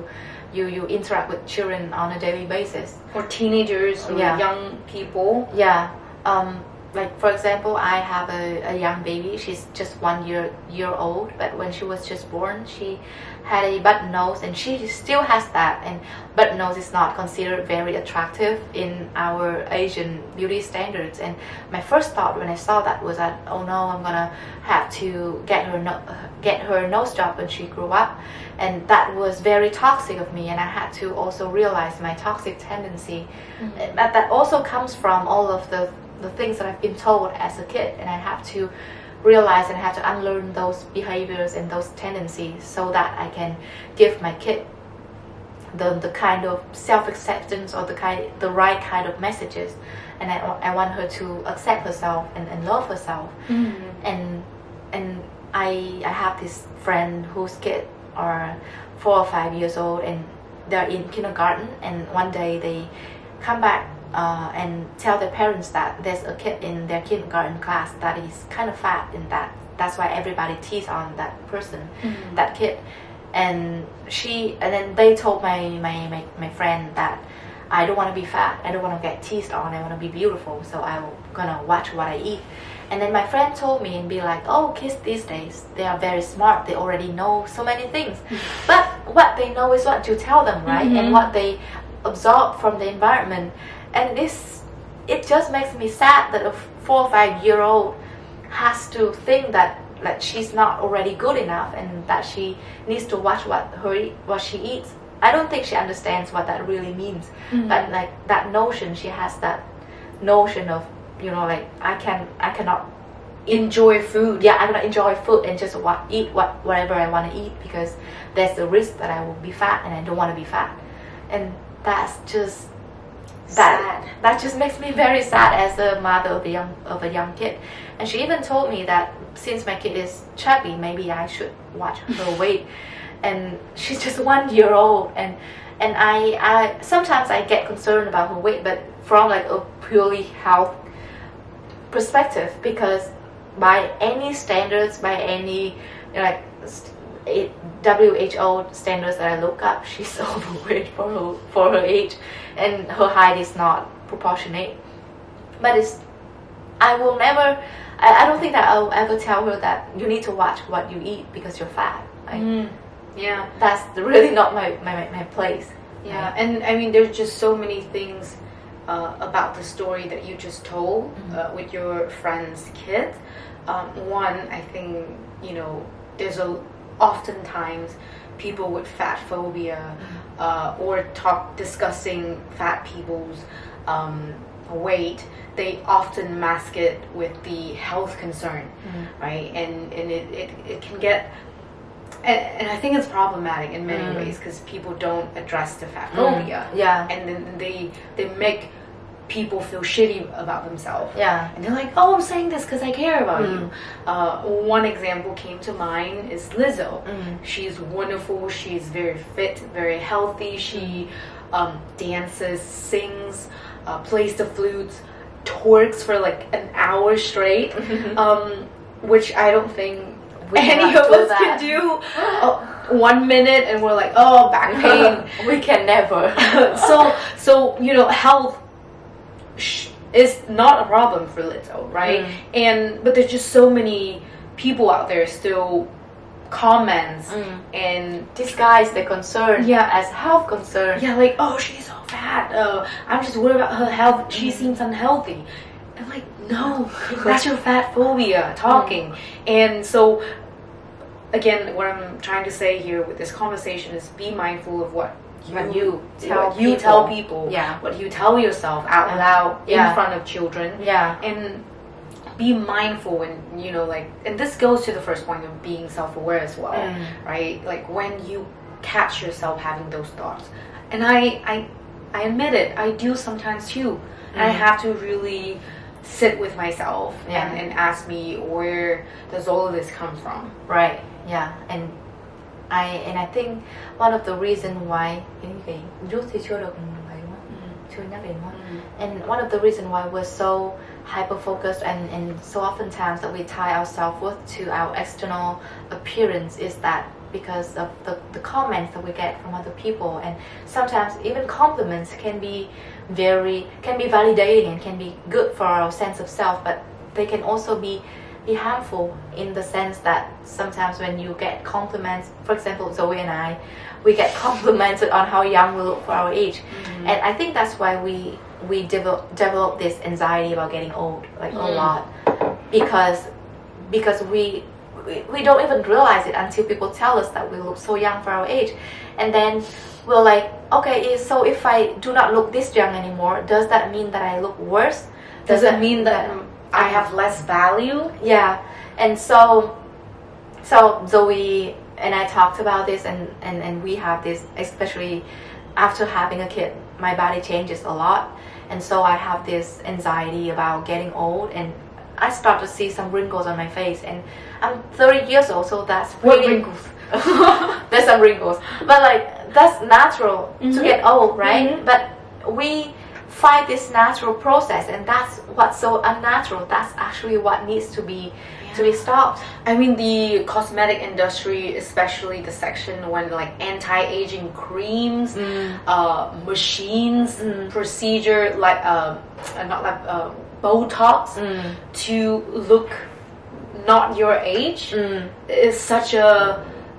[SPEAKER 1] you you interact with children on a daily basis.
[SPEAKER 2] Or teenagers or
[SPEAKER 1] Yeah.
[SPEAKER 2] young people.
[SPEAKER 1] Yeah. Um like for example i have a, a young baby. She's just one year year old. But when she was just born she had a button nose and she still has that and button nose is not considered very attractive in our asian beauty standards. And my first thought when i saw that was that oh no i'm gonna have to get her no- get her nose job when she grew up. And that was very toxic of me and i had to also realize my toxic tendency. Mm-hmm. That that also comes from all of the the things that I've been told as a kid, and I have to realize and have to unlearn those behaviors and those tendencies so that I can give my kid the the kind of self acceptance or the kind the right kind of messages, and I, I want her to accept herself and, and love herself. Mm-hmm. And and I I have this friend whose kid are four or five years old and they're in kindergarten. And one day they come back uh, and tell their parents that there's a kid in their kindergarten class that is kind of fat and that that's why everybody tease on that person that kid and she and then they told my my, my, my friend that I don't want to be fat. I don't want to get teased on. I want to be beautiful. So I'm gonna watch what I eat. And then my friend told me and be like, "Oh, kids these days they are very smart. They already know so many things. *laughs* but what they know is what you tell them, right?
[SPEAKER 2] Mhm.
[SPEAKER 1] And what they absorb from the environment. And this, it just makes me sad that a four or five year old has to think that that she's not already good enough and that she needs to watch what her what she eats. I don't think she understands what that really means. Mm. But like that notion, she has that notion of you know like I can I cannot
[SPEAKER 2] enjoy food
[SPEAKER 1] yeah I cannot enjoy food and just what eat what whatever I want to eat because there's the risk that I will be fat and I don't want to be fat, and that's just that
[SPEAKER 2] Sad.
[SPEAKER 1] that just makes me very sad as a mother of a young of a young kid. And she even told me that since my kid is chubby, maybe I should watch *laughs* her weight. And she's just one year old, and and I I sometimes I get concerned about her weight, but from like a purely health perspective because by any standards, by any you know, like it, WHO standards that I look up, she's *laughs* overweight for her for her age, and her height is not proportionate. But it's I will never. I, I don't think that I'll ever tell her that you need to watch what you eat because you're fat. Like,
[SPEAKER 2] Mm. yeah
[SPEAKER 1] That's really not my, my, my- place.
[SPEAKER 2] Yeah, and I mean, there's just so many things uh, about the story that you just told uh, with your friend's kid. Um, one, I think you know, there's a oftentimes people with fat phobia uh, or talk discussing fat people's um, weight. They often mask it with the health concern, right? And and it, it, it can get and, and I think it's problematic in many
[SPEAKER 1] Mm.
[SPEAKER 2] ways because people don't address the fat phobia,
[SPEAKER 1] Yeah.
[SPEAKER 2] and then they they make people feel shitty about themselves.
[SPEAKER 1] Yeah.
[SPEAKER 2] And they're like, "Oh, I'm saying this because I care about
[SPEAKER 1] Mm.
[SPEAKER 2] you." Uh, one example came to mind is Lizzo.
[SPEAKER 1] Mm.
[SPEAKER 2] She's wonderful. She's very fit, very healthy. She um, dances, sings, uh, plays the flute, twerks for like an hour straight, *laughs* um, which I don't think
[SPEAKER 1] We
[SPEAKER 2] any of us
[SPEAKER 1] that.
[SPEAKER 2] can do. Uh, one minute and we're like, oh, back *laughs* pain.
[SPEAKER 1] we can never. *laughs*
[SPEAKER 2] so so you know health is not a problem for Lizzo, right?
[SPEAKER 1] Mm.
[SPEAKER 2] And but there's just so many people out there still comments
[SPEAKER 1] Mm.
[SPEAKER 2] and
[SPEAKER 1] disguise the concern
[SPEAKER 2] Yeah.
[SPEAKER 1] as health concern.
[SPEAKER 2] yeah, like oh she's so fat. Uh, I'm just worried about her health. She seems unhealthy. I'm like no, *laughs* that's your fat phobia talking. And so again, what I'm trying to say here with this conversation is be mindful of what
[SPEAKER 1] When you tell
[SPEAKER 2] what you
[SPEAKER 1] people.
[SPEAKER 2] tell people,
[SPEAKER 1] Yeah.
[SPEAKER 2] what you tell yourself out
[SPEAKER 1] Yeah.
[SPEAKER 2] loud in front of children,
[SPEAKER 1] Yeah.
[SPEAKER 2] and be mindful and you know like and this goes to the first point of being self-aware as well
[SPEAKER 1] Mm.
[SPEAKER 2] right like when you catch yourself having those thoughts. And I I I admit it, I do sometimes too. And I
[SPEAKER 1] Mm.
[SPEAKER 2] have to really sit with myself
[SPEAKER 1] Yeah.
[SPEAKER 2] and, and ask me where does all of this come from?
[SPEAKER 1] Right. Yeah. And I and I think one of the reason why cái gì rút thì chưa được ấy đúng không? Chưa nhắc đến đúng không? And one of the reason why we're so hyper focused and, and so oftentimes that we tie our self worth to our external appearance is that because of the, the comments that we get from other people and sometimes even compliments can be very can be validating and can be good for our sense of self but they can also be be harmful in the sense that sometimes when you get compliments for example Zoey and I we get *laughs* complimented on how young we look for our age. And I think that's why we we develop develop this anxiety about getting old like a
[SPEAKER 2] Mm.
[SPEAKER 1] lot. Because because we we- we don't even realize it until people tell us that we look so young for our age. And then we're like okay so if I do not look this young anymore does that mean that I look worse?
[SPEAKER 2] Does it mean that I
[SPEAKER 1] I-
[SPEAKER 2] have less value?
[SPEAKER 1] yeah and so so zoey and i talked about this and and, and we have this especially after having a kid my body changes a lot and so i have this anxiety about getting old and i start to see some wrinkles on my face and i'm 30 years old so that's
[SPEAKER 2] What wrinkles? *laughs*
[SPEAKER 1] there's some wrinkles but like that's natural
[SPEAKER 2] Mhm.
[SPEAKER 1] to get old right
[SPEAKER 2] Mhm.
[SPEAKER 1] but we find this natural process and that's what's so unnatural that's actually what needs to be to be stopped
[SPEAKER 2] I mean, the cosmetic industry, especially the section when like anti-aging creams, uh, machines,
[SPEAKER 1] Mm.
[SPEAKER 2] procedure like uh, uh, not like uh, Botox to look not your age
[SPEAKER 1] Mm.
[SPEAKER 2] is such a,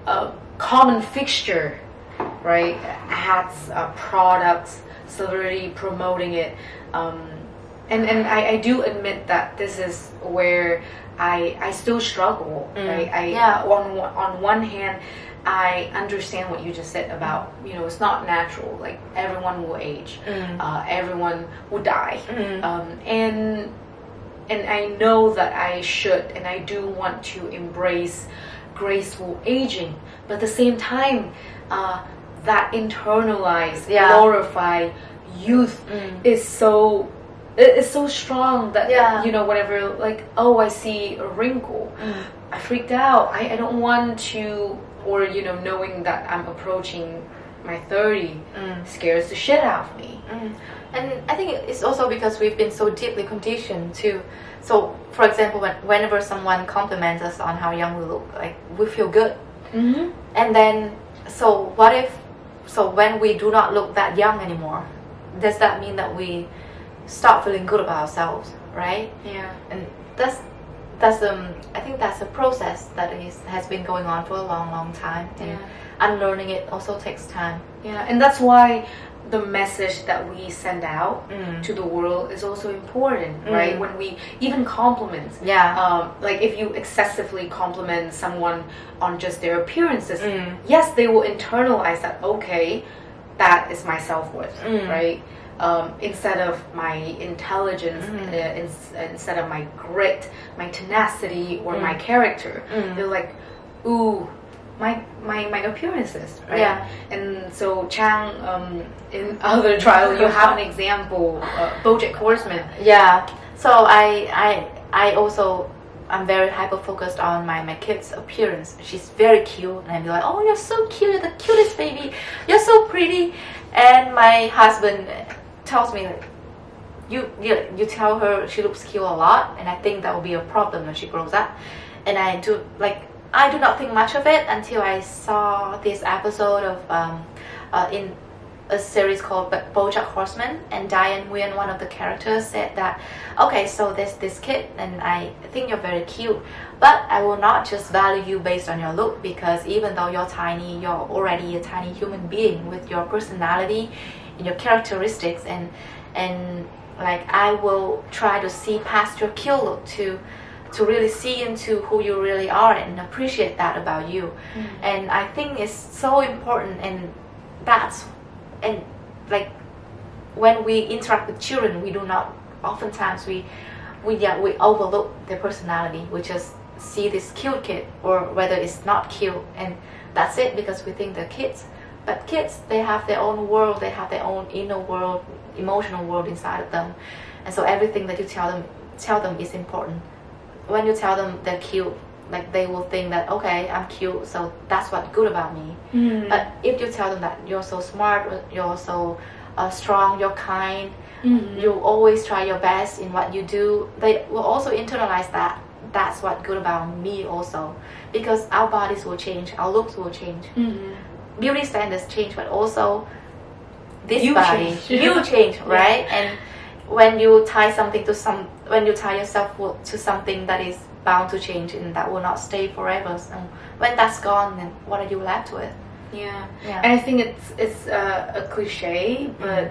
[SPEAKER 2] a common fixture, right? Ads, uh, products, celebrity promoting it, um, and and I, I do admit that this is where I I still struggle,
[SPEAKER 1] Mm,
[SPEAKER 2] right? I
[SPEAKER 1] yeah.
[SPEAKER 2] on one- on one hand. I understand what you just said about you know it's not natural like everyone will age
[SPEAKER 1] Mm.
[SPEAKER 2] uh, everyone will die
[SPEAKER 1] Mm.
[SPEAKER 2] um, and and I know that I should and I do want to embrace graceful aging, but at the same time, uh, that internalized,
[SPEAKER 1] Yeah.
[SPEAKER 2] glorify youth
[SPEAKER 1] Mm.
[SPEAKER 2] is so it is so strong that
[SPEAKER 1] Yeah.
[SPEAKER 2] you know whatever like oh I see a wrinkle,
[SPEAKER 1] Mm.
[SPEAKER 2] I freaked out. I, I don't want to or you know knowing that I'm approaching my thirty
[SPEAKER 1] Mm.
[SPEAKER 2] scares the shit out of me.
[SPEAKER 1] Mm. And I think it's also because we've been so deeply conditioned to. So, for example, when, whenever someone compliments us on how young we look, like we feel good.
[SPEAKER 2] Mm-hmm.
[SPEAKER 1] And then, so what if, so when we do not look that young anymore, does that mean that we stop feeling good about ourselves, right?
[SPEAKER 2] Yeah.
[SPEAKER 1] And that's that's um I think that's a process that is has been going on for a long, long time, and
[SPEAKER 2] Yeah.
[SPEAKER 1] unlearning it also takes time.
[SPEAKER 2] Yeah, and that's why the message that we send out
[SPEAKER 1] Mm.
[SPEAKER 2] to the world is also important, right?
[SPEAKER 1] Mm.
[SPEAKER 2] When we even compliments,
[SPEAKER 1] Yeah.
[SPEAKER 2] um, like if you excessively compliment someone on just their appearances,
[SPEAKER 1] Mm.
[SPEAKER 2] yes, they will internalize that. Okay, that is my self worth,
[SPEAKER 1] Mm.
[SPEAKER 2] right? Um, instead of my intelligence,
[SPEAKER 1] Mm.
[SPEAKER 2] uh, uh, instead of my grit, my tenacity, or
[SPEAKER 1] Mm.
[SPEAKER 2] my character,
[SPEAKER 1] Mm.
[SPEAKER 2] they're like, ooh, my my my appearances, right?
[SPEAKER 1] Yeah.
[SPEAKER 2] And so Trang, um, in *laughs* other trial, you have an example, uh, BoJack Horseman.
[SPEAKER 1] Yeah. So I I I also I'm very hyper focused on my, my kid's appearance. She's very cute and I'd be like, Oh you're so cute, you're the cutest baby. You're so pretty and my husband tells me like you, you you tell her she looks cute a lot and I think that will be a problem when she grows up. And I do like I do not think much of it until I saw this episode of um, uh, in a series called BoJack Horseman, and Diane Nguyen, one of the characters, said that, okay, so there's this kid, and I think you're very cute, but I will not just value you based on your look because even though you're tiny, you're already a tiny human being with your personality and your characteristics, and and like I will try to see past your cute look to to really see into who you really are and appreciate that about you. Mm. And i think it's so important and that's and like when we interact with children we do not oftentimes we we yeah we overlook their personality. We just see this cute kid or whether it's not cute and that's it because we think they're kids. But kids they have their own world they have their own inner world emotional world inside of them. And so everything that you tell them tell them is important when you tell them they're cute like they will think that okay i'm cute so that's what's good about me
[SPEAKER 2] Mm.
[SPEAKER 1] but if you tell them that you're so smart you're so uh, strong you're kind
[SPEAKER 2] Mhm.
[SPEAKER 1] you always try your best in what you do they will also internalize that that's what good about me also because our bodies will change our looks will change
[SPEAKER 2] Mhm.
[SPEAKER 1] beauty standards change but also this
[SPEAKER 2] You
[SPEAKER 1] body
[SPEAKER 2] change.
[SPEAKER 1] you change *laughs* right and when you tie something to some when you tie yourself to something that is bound to change and that will not stay forever so when that's gone then what are you left with
[SPEAKER 2] Yeah.
[SPEAKER 1] yeah
[SPEAKER 2] And I think it's it's uh, a cliche, but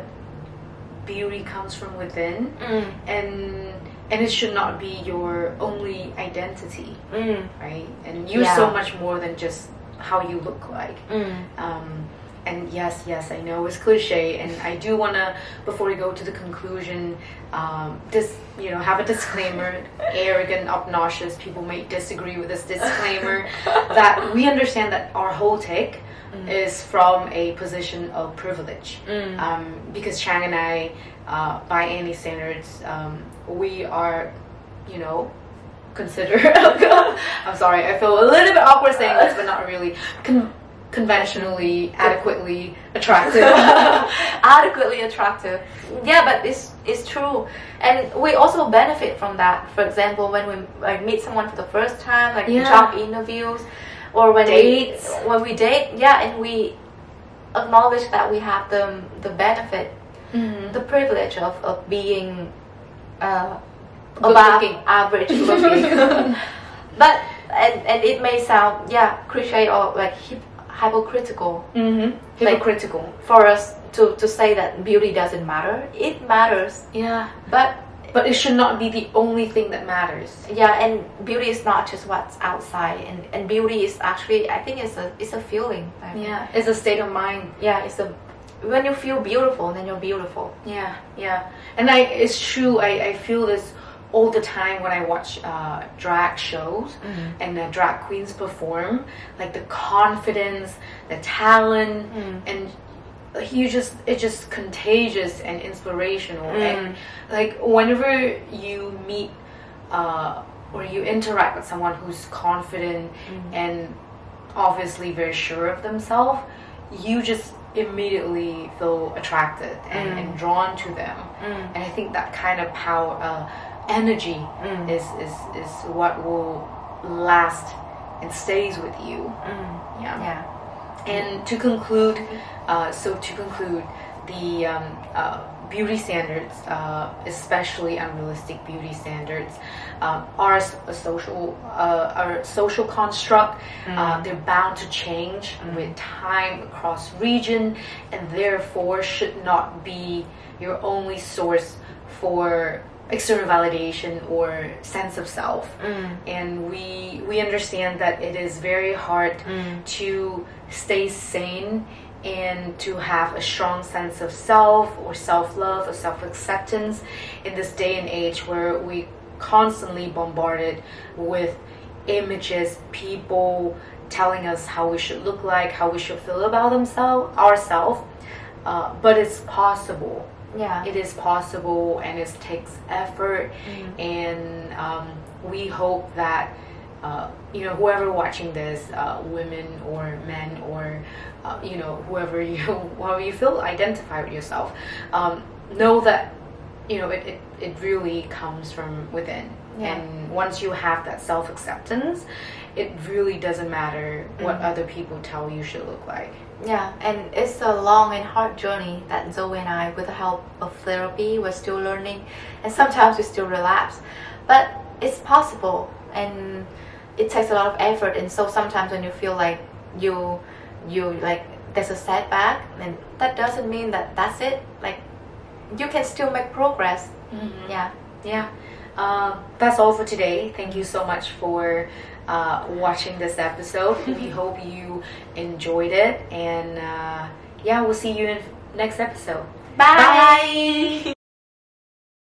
[SPEAKER 2] beauty comes from within,
[SPEAKER 1] mm,
[SPEAKER 2] and and it should not be your only identity,
[SPEAKER 1] mm,
[SPEAKER 2] right? And you're
[SPEAKER 1] Yeah.
[SPEAKER 2] so much more than just how you look like.
[SPEAKER 1] mm.
[SPEAKER 2] Um, and yes, yes, I know it's cliche, and I do want to, before we go to the conclusion, um, this you know have a disclaimer. *laughs* arrogant, obnoxious people may disagree with this disclaimer that we understand that our whole take is from a position of privilege.
[SPEAKER 1] Mm.
[SPEAKER 2] Um, because Trang and I, uh, by any standards, um, we are, you know, consider. *laughs* I'm sorry, I feel a little bit awkward saying this, but not really. Con- conventionally, adequately attractive. *laughs* *laughs*
[SPEAKER 1] adequately attractive. Yeah, but it's it's true, and we also benefit from that. For example, when we like, meet someone for the first time, like
[SPEAKER 2] Yeah.
[SPEAKER 1] job interviews, or when
[SPEAKER 2] Dates.
[SPEAKER 1] we when we date, yeah, and we acknowledge that we have the the benefit,
[SPEAKER 2] Mhm.
[SPEAKER 1] the privilege of of being uh, above
[SPEAKER 2] looking.
[SPEAKER 1] average looking. *laughs* but and and it may sound yeah cliche or like hip, hypocritical
[SPEAKER 2] Mhm. Hypocritical.
[SPEAKER 1] for us to, to say that beauty doesn't matter. It matters,
[SPEAKER 2] Yeah.
[SPEAKER 1] but
[SPEAKER 2] But it should not be the only thing that matters.
[SPEAKER 1] yeah, and beauty is not just what's outside, and, and beauty is actually I think it's a it's a feeling. Like,
[SPEAKER 2] Yeah. It's a state of mind.
[SPEAKER 1] yeah, it's a when you feel beautiful, then you're beautiful.
[SPEAKER 2] Yeah, yeah, and I it's true. I, I feel this all the time when I watch uh, drag shows
[SPEAKER 1] Mhm.
[SPEAKER 2] and the drag queens perform. Like the confidence, the talent,
[SPEAKER 1] Mm.
[SPEAKER 2] and you just it's just contagious and inspirational.
[SPEAKER 1] Mm.
[SPEAKER 2] And like whenever you meet uh, or you interact with someone who's confident and obviously very sure of themselves, you just immediately feel attracted and,
[SPEAKER 1] Mm.
[SPEAKER 2] and drawn to them.
[SPEAKER 1] Mm.
[SPEAKER 2] And I think that kind of power, uh, energy,
[SPEAKER 1] Mm.
[SPEAKER 2] is, is is what will last and stays with you.
[SPEAKER 1] Mm.
[SPEAKER 2] Yeah.
[SPEAKER 1] Yeah.
[SPEAKER 2] And to conclude, uh, so to conclude, the um, uh, beauty standards, uh, especially unrealistic beauty standards, um, are a social, uh, are a social construct. Uh, they're bound to change with time across region, and therefore should not be your only source for external validation or sense of self
[SPEAKER 1] Mm.
[SPEAKER 2] and we we understand that it is very hard
[SPEAKER 1] Mm.
[SPEAKER 2] to stay sane and to have a strong sense of self or self-love or self-acceptance in this day and age where we constantly bombarded with images people telling us how we should look like how we should feel about themselves ourselves uh, but it's possible
[SPEAKER 1] Yeah.
[SPEAKER 2] it is possible and it takes effort and um, we hope that uh, you know whoever watching this uh, women or men or uh, you know whoever *laughs* you however you feel identify with yourself um, know that you know it, it, it really comes from within
[SPEAKER 1] Yeah.
[SPEAKER 2] and once you have that self-acceptance it really doesn't matter what
[SPEAKER 1] Mhm.
[SPEAKER 2] other people tell you should look like
[SPEAKER 1] Yeah, and it's a long and hard journey that Zoey and I, with the help of therapy, we're still learning, and sometimes we still relapse. But it's possible, and it takes a lot of effort. And so sometimes when you feel like you, you like there's a setback, and that doesn't mean that that's it. Like you can still make progress. Yeah.
[SPEAKER 2] Yeah. Uh, that's all for today. Thank you so much for uh, watching this episode. we hope you enjoyed it. And uh, yeah, we'll see you in next episode.
[SPEAKER 1] Bye.